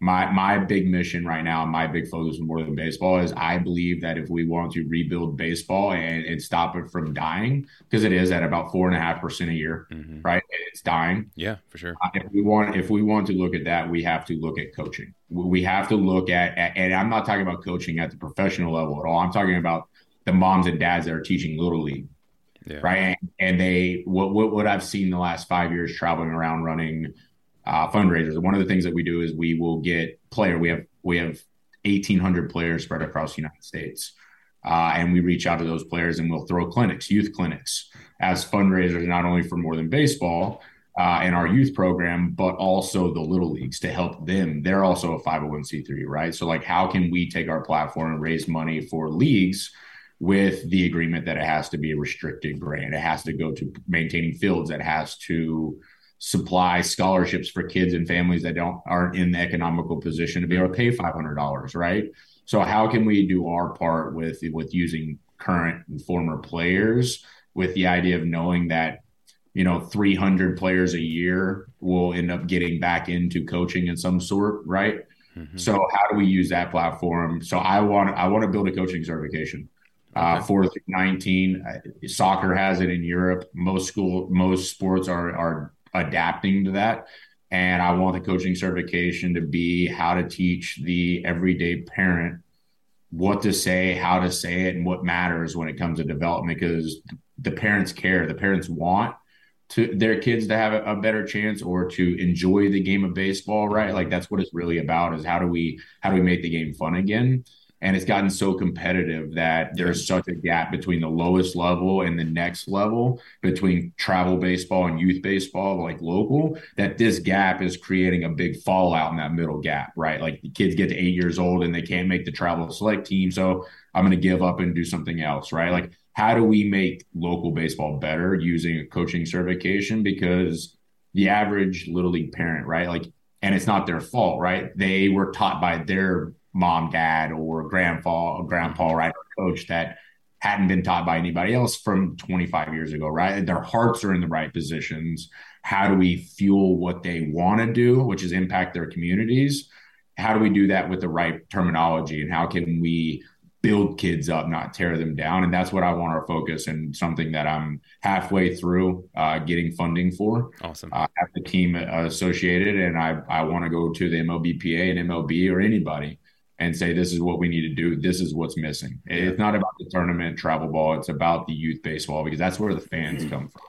Speaker 3: my my big mission right now, my big focus more than baseball is I believe that if we want to rebuild baseball and, and stop it from dying, because it is at about four and a half percent a year, mm-hmm. right? It's dying.
Speaker 2: Yeah, for sure.
Speaker 3: Uh, if we want if we want to look at that, we have to look at coaching. We have to look at, at and I'm not talking about coaching at the professional level at all. I'm talking about the moms and dads that are teaching little league. Yeah. Right. And, and they what, what what I've seen the last five years traveling around running uh, fundraisers. One of the things that we do is we will get player. We have we have 1,800 players spread across the United States, uh, and we reach out to those players and we'll throw clinics, youth clinics, as fundraisers, not only for more than baseball. Uh, in our youth program, but also the little leagues to help them. They're also a 501c3, right? So, like, how can we take our platform and raise money for leagues with the agreement that it has to be a restricted grant? It has to go to maintaining fields. It has to supply scholarships for kids and families that don't aren't in the economical position to be able to pay five hundred dollars, right? So how can we do our part with with using current and former players with the idea of knowing that you know 300 players a year will end up getting back into coaching in some sort right mm-hmm. so how do we use that platform so i want i want to build a coaching certification uh, okay. uh, for 19 soccer has it in europe most school most sports are are adapting to that. And I want the coaching certification to be how to teach the everyday parent what to say, how to say it, and what matters when it comes to development because the parents care. The parents want to their kids to have a, better chance or to enjoy the game of baseball, right? Like that's what it's really about is how do we how do we make the game fun again? And it's gotten so competitive that there's such a gap between the lowest level and the next level between travel baseball and youth baseball like local that this gap is creating a big fallout in that middle gap right? Like the kids get to eight years old and they can't make the travel select team so i'm going to give up and do something else right? Like how do we make local baseball better using a coaching certification? Because the average little league parent right? Like and it's not their fault right? They were taught by their mom, dad, or grandpa, or grandpa, right, or coach that hadn't been taught by anybody else from 25 years ago, right? Their hearts are in the right positions. How do we fuel what they want to do, which is impact their communities? How do we do that with the right terminology? And how can we build kids up, not tear them down? And that's what I want our focus and something that I'm halfway through uh, getting funding for.
Speaker 2: Awesome.
Speaker 3: Uh, have the team associated, and I, I want to go to the MLBPA and MLB or anybody and say this is what we need to do. This is what's missing. Yeah. It's not about the tournament travel ball. It's about the youth baseball because that's where the fans come from.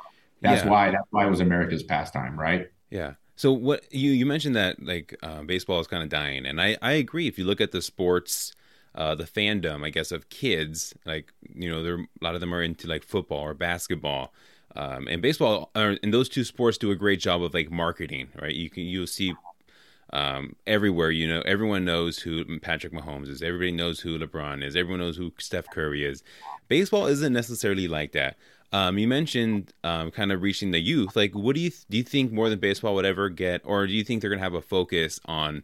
Speaker 3: That's yeah. why that's why it was America's pastime, right?
Speaker 2: Yeah. So what you you mentioned that like uh, baseball is kind of dying, and I I agree. If you look at the sports, uh, the fandom, I guess of kids, like you know, there a lot of them are into like football or basketball. Um, and baseball, uh, and those two sports do a great job of like marketing, right? You can you'll see um, everywhere. You know, everyone knows who Patrick Mahomes is. Everybody knows who LeBron is. Everyone knows who Steph Curry is. Baseball isn't necessarily like that. Um, you mentioned um, kind of reaching the youth. Like, what do you do? You think more than baseball would ever get, or do you think they're gonna have a focus on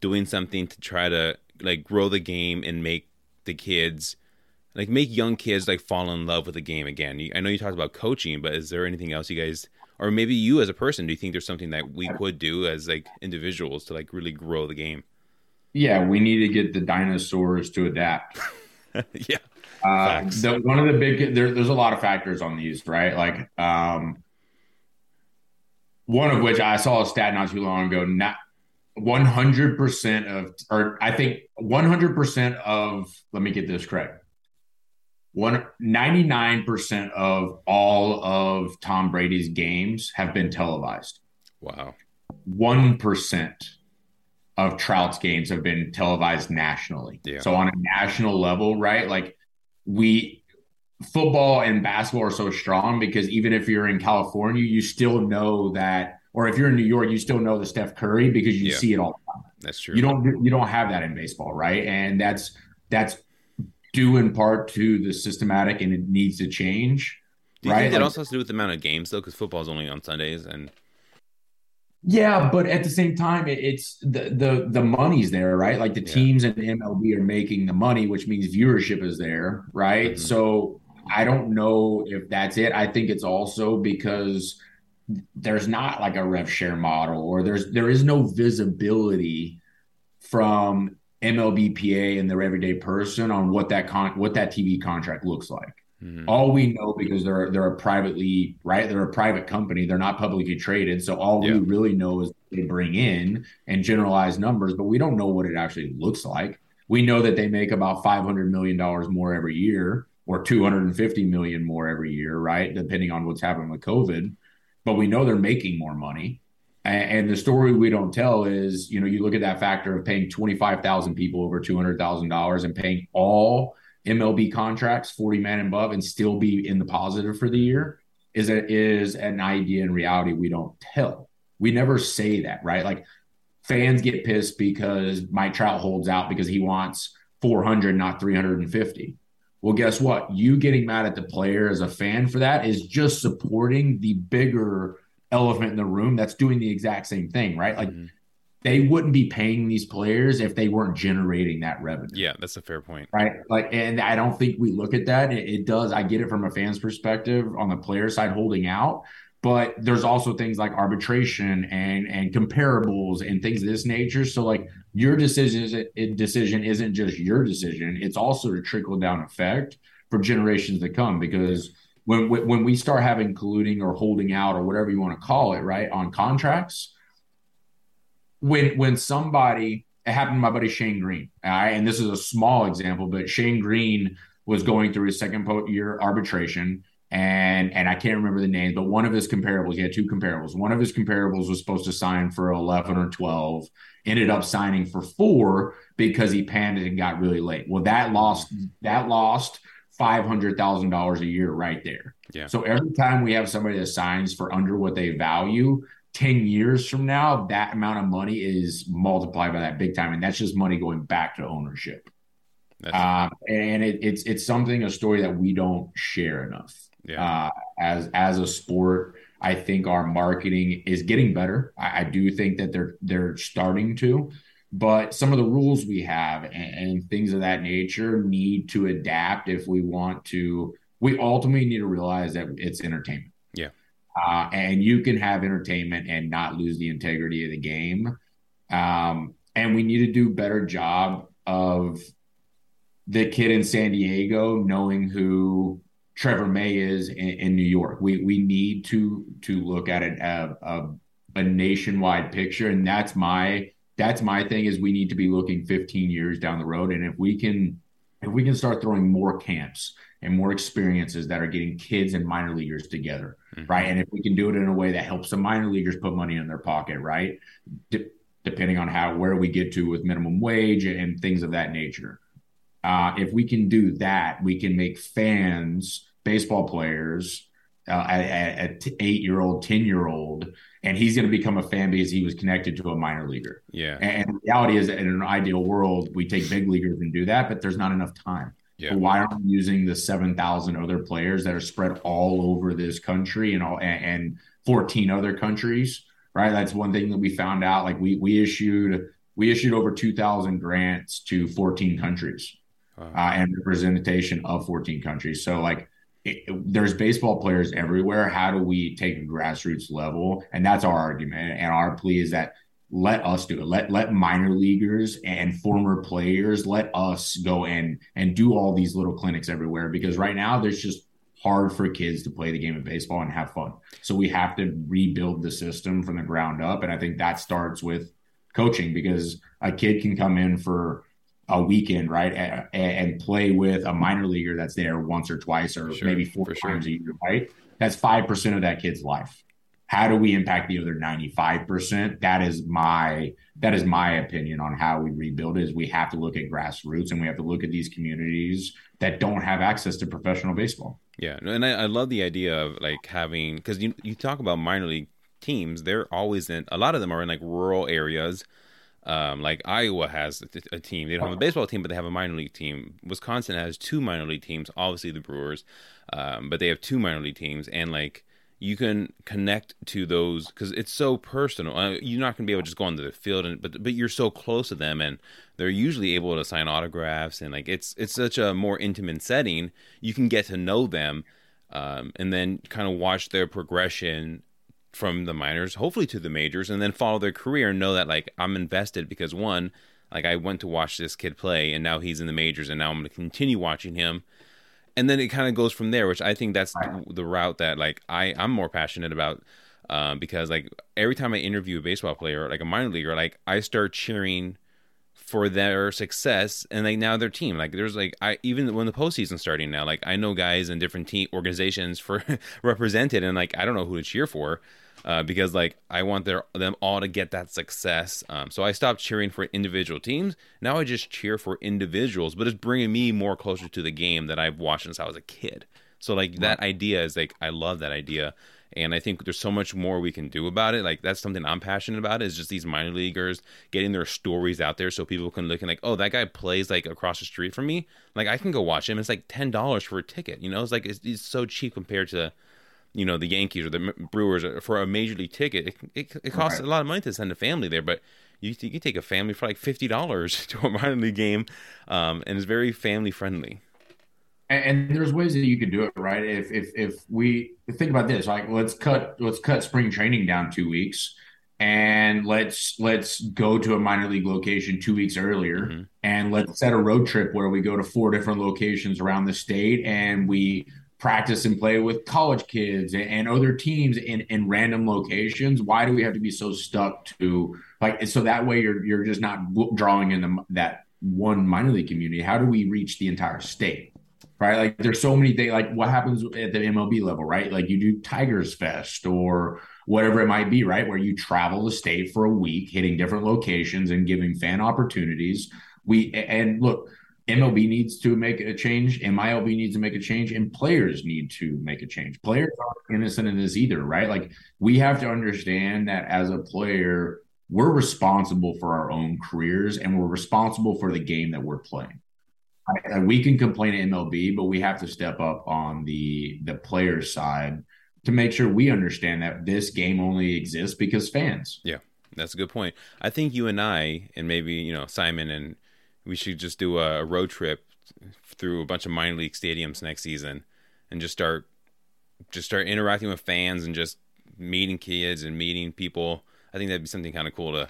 Speaker 2: doing something to try to like grow the game and make the kids, like make young kids like fall in love with the game again? I know you talked about coaching, but is there anything else you guys or maybe you as a person do you think there's something that we could do as like individuals to like really grow the game?
Speaker 3: Yeah we need to get the dinosaurs to adapt.
Speaker 2: Yeah.
Speaker 3: Uh, the, one of the big there, there's a lot of factors on these right? Like um one of which i saw a stat not too long ago not 100% of or i think 100% of let me get this correct one 99% of all of Tom Brady's games have been televised.
Speaker 2: Wow.
Speaker 3: 1% of Trout's games have been televised nationally. Yeah. So on a national level, right? Like we football and basketball are so strong because even if you're in California, you still know that or if you're in New York, you still know the Steph Curry because you yeah. see it all the time.
Speaker 2: That's true.
Speaker 3: You don't you don't have that in baseball, right? And that's that's due in part to the systematic and it needs to change.
Speaker 2: Do you
Speaker 3: right?
Speaker 2: think that like, also has to do with the amount of games though? Because football is only on Sundays and
Speaker 3: yeah, but at the same time, it's the the the money's there, right? Like the yeah. teams in MLB are making the money, which means viewership is there, right? Mm-hmm. So I don't know if that's it. I think it's also because there's not like a rev share model, or there's there is no visibility from MLBPA and their everyday person on what that con what that TV contract looks like. Mm-hmm. All we know because they're they're a privately right, they're a private company, they're not publicly traded. So all yeah. we really know is they bring in and generalize numbers, but we don't know what it actually looks like. We know that they make about five hundred million dollars more every year, or two hundred and fifty million more every year, right? Depending on what's happening with COVID. But we know they're making more money. And the story we don't tell is, you know, you look at that factor of paying 25,000 people over $200,000 and paying all MLB contracts 40 man and above and still be in the positive for the year is a, is an idea in reality we don't tell. We never say that, right? Like fans get pissed because Mike Trout holds out because he wants 400, not 350. Well, guess what? You getting mad at the player as a fan for that is just supporting the bigger elephant in the room that's doing the exact same thing, right? Like mm-hmm. they wouldn't be paying these players if they weren't generating that revenue.
Speaker 2: Yeah, that's a fair point.
Speaker 3: Right. Like, and I don't think we look at that. It, it does. I get it from a fan's perspective on the player side holding out. But there's also things like arbitration and and comparables and things of this nature. So like your decision is, decision isn't just your decision; it's also a trickle down effect for generations to come. Because when when we start having colluding or holding out or whatever you want to call it, right, on contracts, when when somebody it happened to my buddy Shane Greene, and this is a small example, but Shane Greene was going through his second year arbitration. And and I can't remember the names, but one of his comparables, he had two comparables. One of his comparables was supposed to sign for 11 or 12, ended up signing for four because he panned it and got really late. Well, that lost that lost five hundred thousand dollars a year right there.
Speaker 2: Yeah.
Speaker 3: So every time we have somebody that signs for under what they value, ten years from now, that amount of money is multiplied by that big time, and that's just money going back to ownership. Um, and it, it's it's something a story that we don't share enough.
Speaker 2: Yeah.
Speaker 3: Uh, as as a sport, I think our marketing is getting better. I, I do think that they're they're starting to. But some of the rules we have and, and things of that nature need to adapt if we want to. We ultimately need to realize that it's entertainment.
Speaker 2: Yeah.
Speaker 3: Uh, and you can have entertainment and not lose the integrity of the game. Um, and we need to do better job of the kid in San Diego knowing who Trevor May is in, in New York. We we need to to look at it a, a, a nationwide picture, and that's my that's my thing is we need to be looking 15 years down the road, and if we can if we can start throwing more camps and more experiences that are getting kids and minor leaguers together, mm-hmm. right? And if we can do it in a way that helps the minor leaguers put money in their pocket, right? De- depending on how where we get to with minimum wage and things of that nature. Uh, if we can do that, we can make fans, baseball players, uh, at, eight year old, 10 year old, and he's going to become a fan because he was connected to a minor leaguer.
Speaker 2: Yeah.
Speaker 3: And the reality is that in an ideal world, we take big leaguers and do that, but there's not enough time. Yeah. So why aren't we using the 7,000 other players that are spread all over this country and all and, and 14 other countries? Right. That's one thing that we found out. Like we we issued we issued over 2,000 grants to 14 countries uh, and representation of 14 countries. So like there's baseball players everywhere. How do we take a grassroots level? And that's our argument. And our plea is that let us do it. Let let minor leaguers and former players let us go and and do all these little clinics everywhere because right now there's just hard for kids to play the game of baseball and have fun. So we have to rebuild the system from the ground up and I think that starts with coaching because a kid can come in for a weekend, right, and, and, play with a minor leaguer that's there once or twice or sure, maybe four times sure. a year, right? That's five percent of that kid's life. How do we impact the other ninety five percent? That is my that is my opinion on how we rebuild. Is we have to look at grassroots and we have to look at these communities that don't have access to professional baseball.
Speaker 2: Yeah, and I, I love the idea of like having because you you talk about minor league teams, they're always in a lot of them are in like rural areas um, like Iowa has a, a, team. They don't have a baseball team, but they have a minor league team. Wisconsin has two minor league teams. Obviously, the Brewers, um, but they have two minor league teams, and like you can connect to those because it's so personal. Uh, you're not gonna be able to just go onto the field, and but but you're so close to them, and they're usually able to sign autographs, and like it's it's such a more intimate setting. You can get to know them, um, and then kind of watch their progression from the minors, hopefully to the majors, and then follow their career and know that like I'm invested because one, like I went to watch this kid play and now he's in the majors and now I'm going to continue watching him. And then it kind of goes from there, which I think that's the, the route that like I I'm more passionate about um, because like every time I interview a baseball player, like a minor leaguer, like I start cheering for their success and like now their team like there's like i even when the postseason's starting now like i know guys in different team organizations for represented and like i don't know who to cheer for uh, because like I want their them all to get that success. Um, so I stopped cheering for individual teams. Now I just cheer for individuals, but it's bringing me more closer to the game that I've watched since I was a kid. So like that idea is like I love that idea, and I think there's so much more we can do about it. Like that's something I'm passionate about is just these minor leaguers getting their stories out there so people can look and like, oh, that guy plays like across the street from me. Like I can go watch him. It's like ten dollars for a ticket. You know, it's like it's, it's so cheap compared to you know the Yankees or the Brewers for a major league ticket. It, it, it costs right. a lot of money to send a family there, but you you can take a family for like fifty dollars to a minor league game, um, and it's very family friendly.
Speaker 3: And, and, there's ways that you could do it, right? If if if we think about this, like let's cut let's cut spring training down two weeks, and let's let's go to a minor league location two weeks earlier, mm-hmm. and let's set a road trip where we go to four different locations around the state, and we practice and play with college kids and other teams in, in random locations why do we have to be so stuck to like so that way you're you're just not drawing in the, that one minor league community how do we reach the entire state right like there's so many things like what happens at the mlb level right like you do tigers fest or whatever it might be right where you travel the state for a week hitting different locations and giving fan opportunities we and look MLB needs to make a change, MILB needs to make a change, and players need to make a change. Players aren't innocent in this either, right? Like we have to understand that as a player, we're responsible for our own careers and we're responsible for the game that we're playing. Right? we can complain at MLB, but we have to step up on the the player side to make sure we understand that this game only exists because fans.
Speaker 2: Yeah. That's a good point. I think you and I, and maybe you know Simon, and we should just do a road trip through a bunch of minor league stadiums next season, and just start just start interacting with fans and just meeting kids and meeting people. I think that'd be something kind of cool to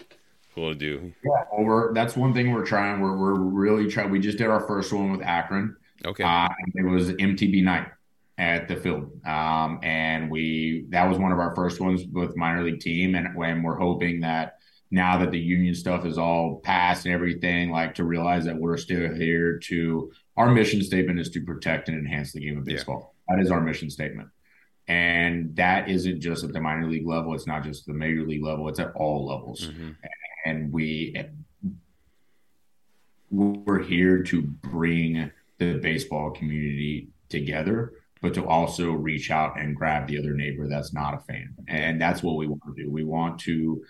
Speaker 2: cool to do.
Speaker 3: Yeah, well, we're that's one thing we're trying. We're we're really trying. We just did our first one with Akron.
Speaker 2: Okay,
Speaker 3: uh, it was MTB night at the field, um, and we that was one of our first ones with minor league team, and when we're hoping that now that the union stuff is all passed and everything, like to realize that we're still here to our mission statement is to protect and enhance the game of baseball. Yeah. That is our mission statement. And that isn't just at the minor league level. It's not just the major league level. It's at all levels. Mm-hmm. And we we're here to bring the baseball community together, but to also reach out and grab the other neighbor that's not a fan. And that's what we want to do. We want to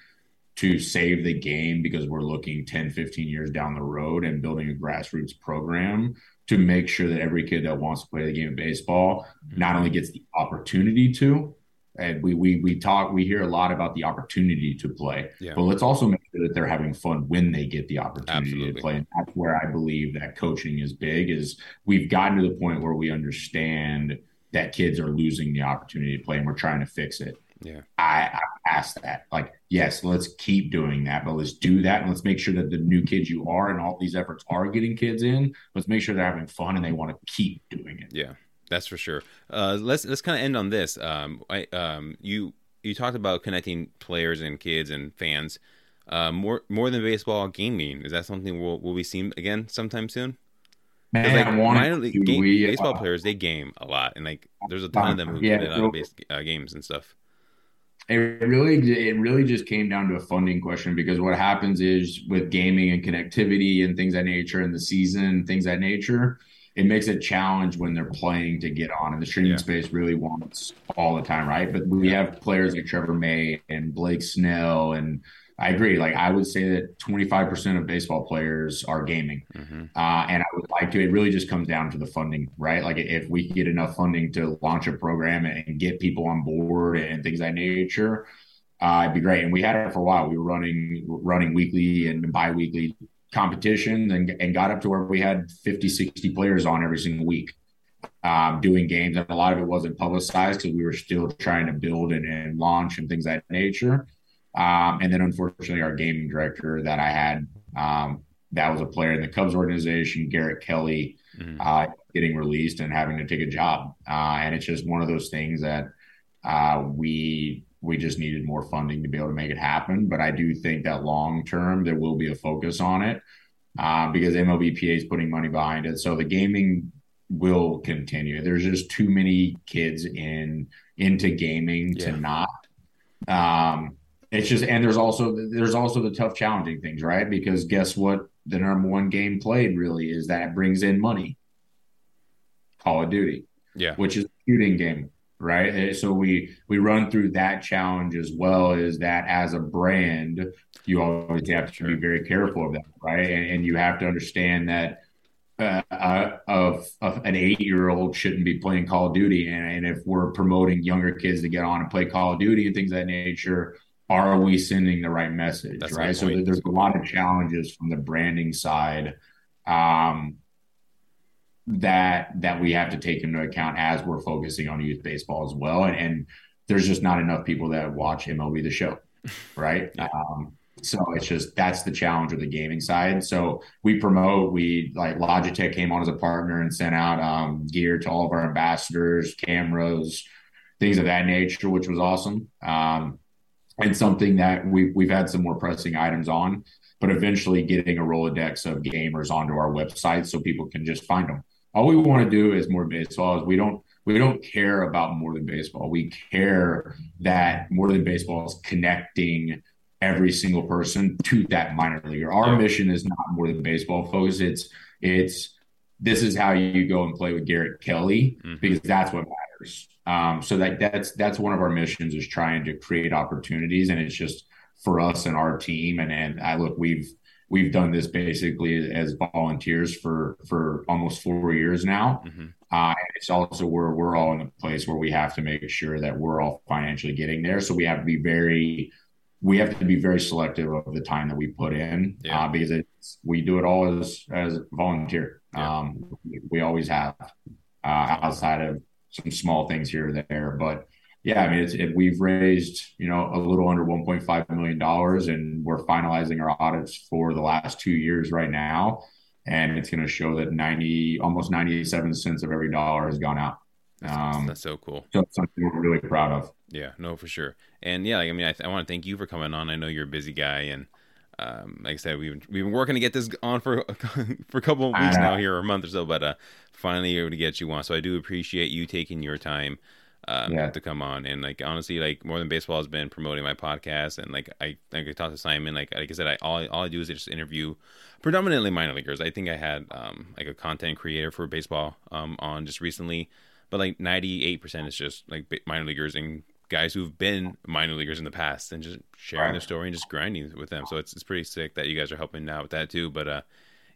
Speaker 3: to save the game because we're looking 10, 15 years down the road and building a grassroots program to make sure that every kid that wants to play the game of baseball not only gets the opportunity to, and we we we talk we hear a lot about the opportunity to play, yeah. but let's also make sure that they're having fun when they get the opportunity Absolutely. to play. And that's where I believe that coaching is big. Is we've gotten to the point where we understand that kids are losing the opportunity to play, and we're trying to fix it.
Speaker 2: Yeah.
Speaker 3: I, I ask that. Like, yes, let's keep doing that, but let's do that and let's make sure that the new kids you are and all these efforts are getting kids in. Let's make sure they're having fun and they want to keep doing it.
Speaker 2: Yeah, that's for sure. Uh, let's let's kind of end on this. Um, I um, you you talked about connecting players and kids and fans. Uh, more more than baseball, gaming is that something we'll will we see again sometime soon?
Speaker 3: Man, like minor league
Speaker 2: game, we, baseball uh, players, they game a lot, and like there's a ton of them who yeah, get on base uh, games and stuff.
Speaker 3: It really, it really just came down to a funding question because what happens is with gaming and connectivity and things that nature and the season, things that nature, it makes a challenge when they're playing to get on. And the streaming yeah. space really wants all the time, right? But we yeah. have players like Trevor May and Blake Snell and I agree. Like I would say that 25% of baseball players are gaming. Mm-hmm. Uh, and I would like to, it really just comes down to the funding, right? Like if we get enough funding to launch a program and get people on board and things of that nature, uh, it'd be great. And we had it for a while. We were running, running weekly and bi-weekly competition and, and got up to where we had 50, 60 players on every single week. Um, doing games, and a lot of it wasn't publicized because we were still trying to build and, and launch and things of that nature. Um, and then unfortunately, our gaming director that I had, um, that was a player in the Cubs organization, Garrett Kelly, mm-hmm. uh, getting released and having to take a job. Uh, and it's just one of those things that uh, we we just needed more funding to be able to make it happen. But I do think that long term there will be a focus on it uh, because MLBPA is putting money behind it. So the gaming will continue. There's just too many kids in into gaming yeah. to not. Um, it's just and there's also there's also the tough challenging things right because guess what the number one game played really is that it brings in money call of duty
Speaker 2: yeah
Speaker 3: which is a shooting game right? So we we run through that challenge as well Is that as a brand you always have to be very careful of that right? And, and you have to understand that uh, uh, of, of an eight year old shouldn't be playing Call of Duty. And, and, if we're promoting younger kids to get on and play Call of Duty and things of that nature, are we sending the right message That's right? So there's a lot of challenges from the branding side. Um, that that we have to take into account as we're focusing on youth baseball as well and, and there's just not enough people that watch mlb the show right yeah. um, so it's just that's the challenge with the gaming side so we promote we like logitech came on as a partner and sent out um, gear to all of our ambassadors cameras things of that nature which was awesome um, and something that we've we've had some more pressing items on, but eventually getting a Rolodex of gamers onto our website so people can just find them. All we want to do is more baseball. Is we don't we don't care about more than baseball. We care that more than baseball is connecting every single person to that minor leaguer. Our mission is not more than baseball, folks. It's it's this is how you go and play with Garrett Kelly mm-hmm. because that's what matters. Um, so that that's that's one of our missions is trying to create opportunities, and it's just for us and our team. And and I look, we've we've done this basically as volunteers for for almost four years now. Mm-hmm. Uh, it's also where we're all in a place where we have to make sure that we're all financially getting there. So we have to be very we have to be very selective of the time that we put in yeah. uh, because it's we do it all as as volunteer. Yeah. Um, we, we, always have uh, outside of some small things here or there, but yeah, I mean, it's, it, we've raised you know a little under 1.5 million dollars, and we're finalizing our audits for the last two years right now, and it's going to show that 90 almost 97 cents of every dollar has gone out.
Speaker 2: Um, that's so cool.
Speaker 3: So something we're really proud of.
Speaker 2: Yeah, no, for sure. And yeah, like, I mean, I, I want to thank you for coming on. I know you're a busy guy, and um, like I said, we've we've been working to get this on for for a couple of weeks now here, or a month or so, but uh, finally able to get you on. So I do appreciate you taking your time um, yeah. to come on. And like honestly, like more than baseball has been promoting my podcast, and like I like I talked to Simon. Like like I said, I all all I do is just interview predominantly minor leaguers. I think I had um, like a content creator for baseball um, on just recently but like 98% is just like minor leaguers and guys who've been minor leaguers in the past and just sharing right. their story and just grinding with them. So it's it's pretty sick that you guys are helping out with that too. But uh,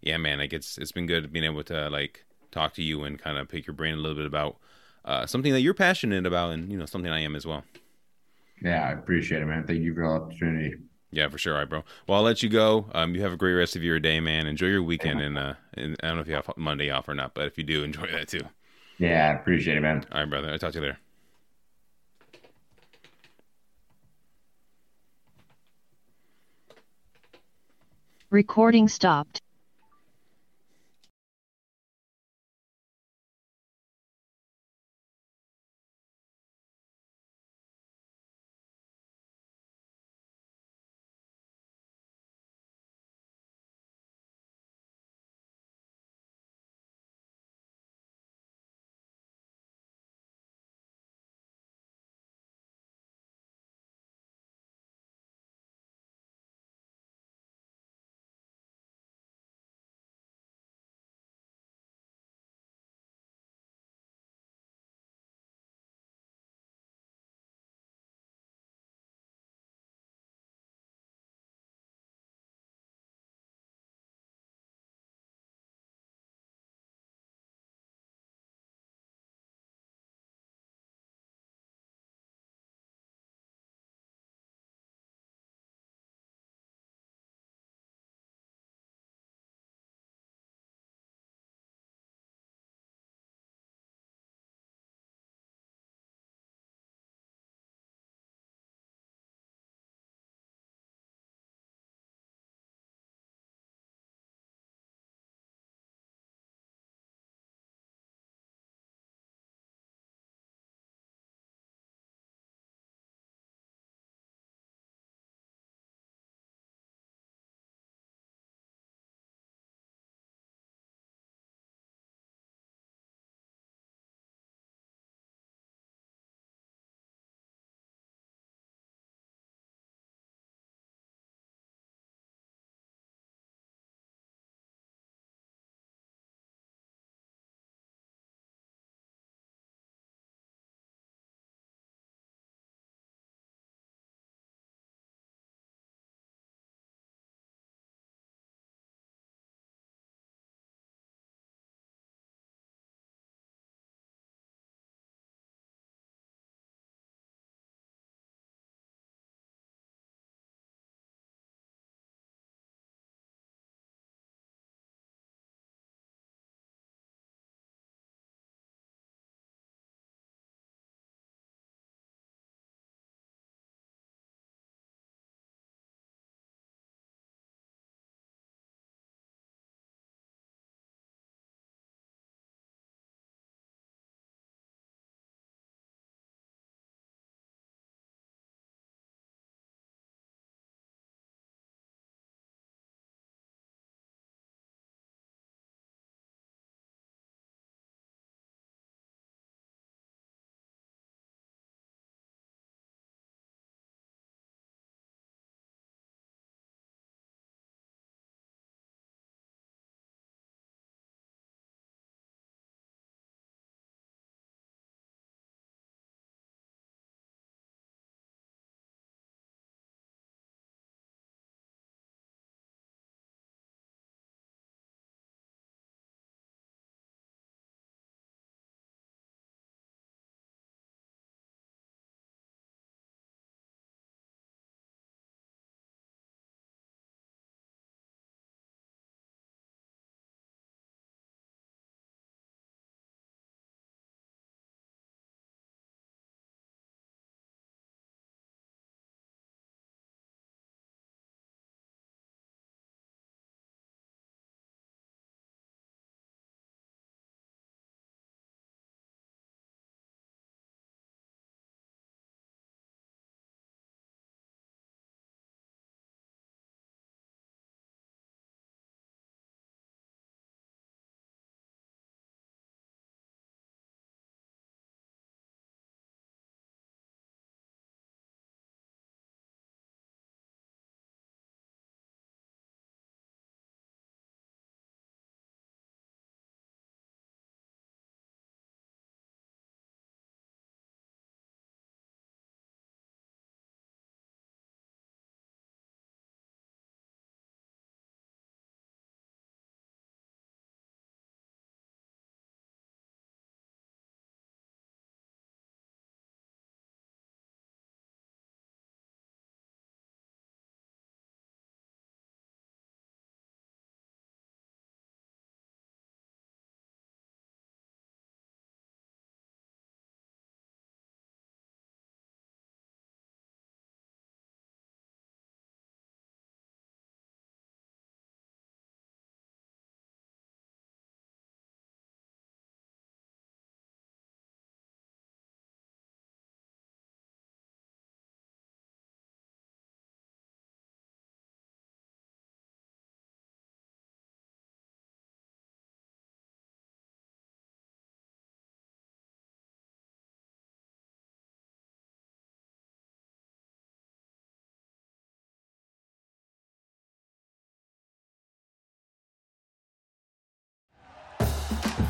Speaker 2: yeah, man, like it's it's been good being able to like talk to you and kind of pick your brain a little bit about uh, something that you're passionate about and you know something I am as well.
Speaker 3: Yeah, I appreciate it, man. Thank you for the opportunity.
Speaker 2: Yeah, for sure, all right, bro. Well, I'll let you go. Um, you have a great rest of your day, man. Enjoy your weekend, and uh, and I don't know if you have Monday off or not, but if you do, enjoy that too.
Speaker 3: Yeah, I appreciate it, man.
Speaker 2: All right, brother. I'll talk to you later.
Speaker 4: Recording stopped.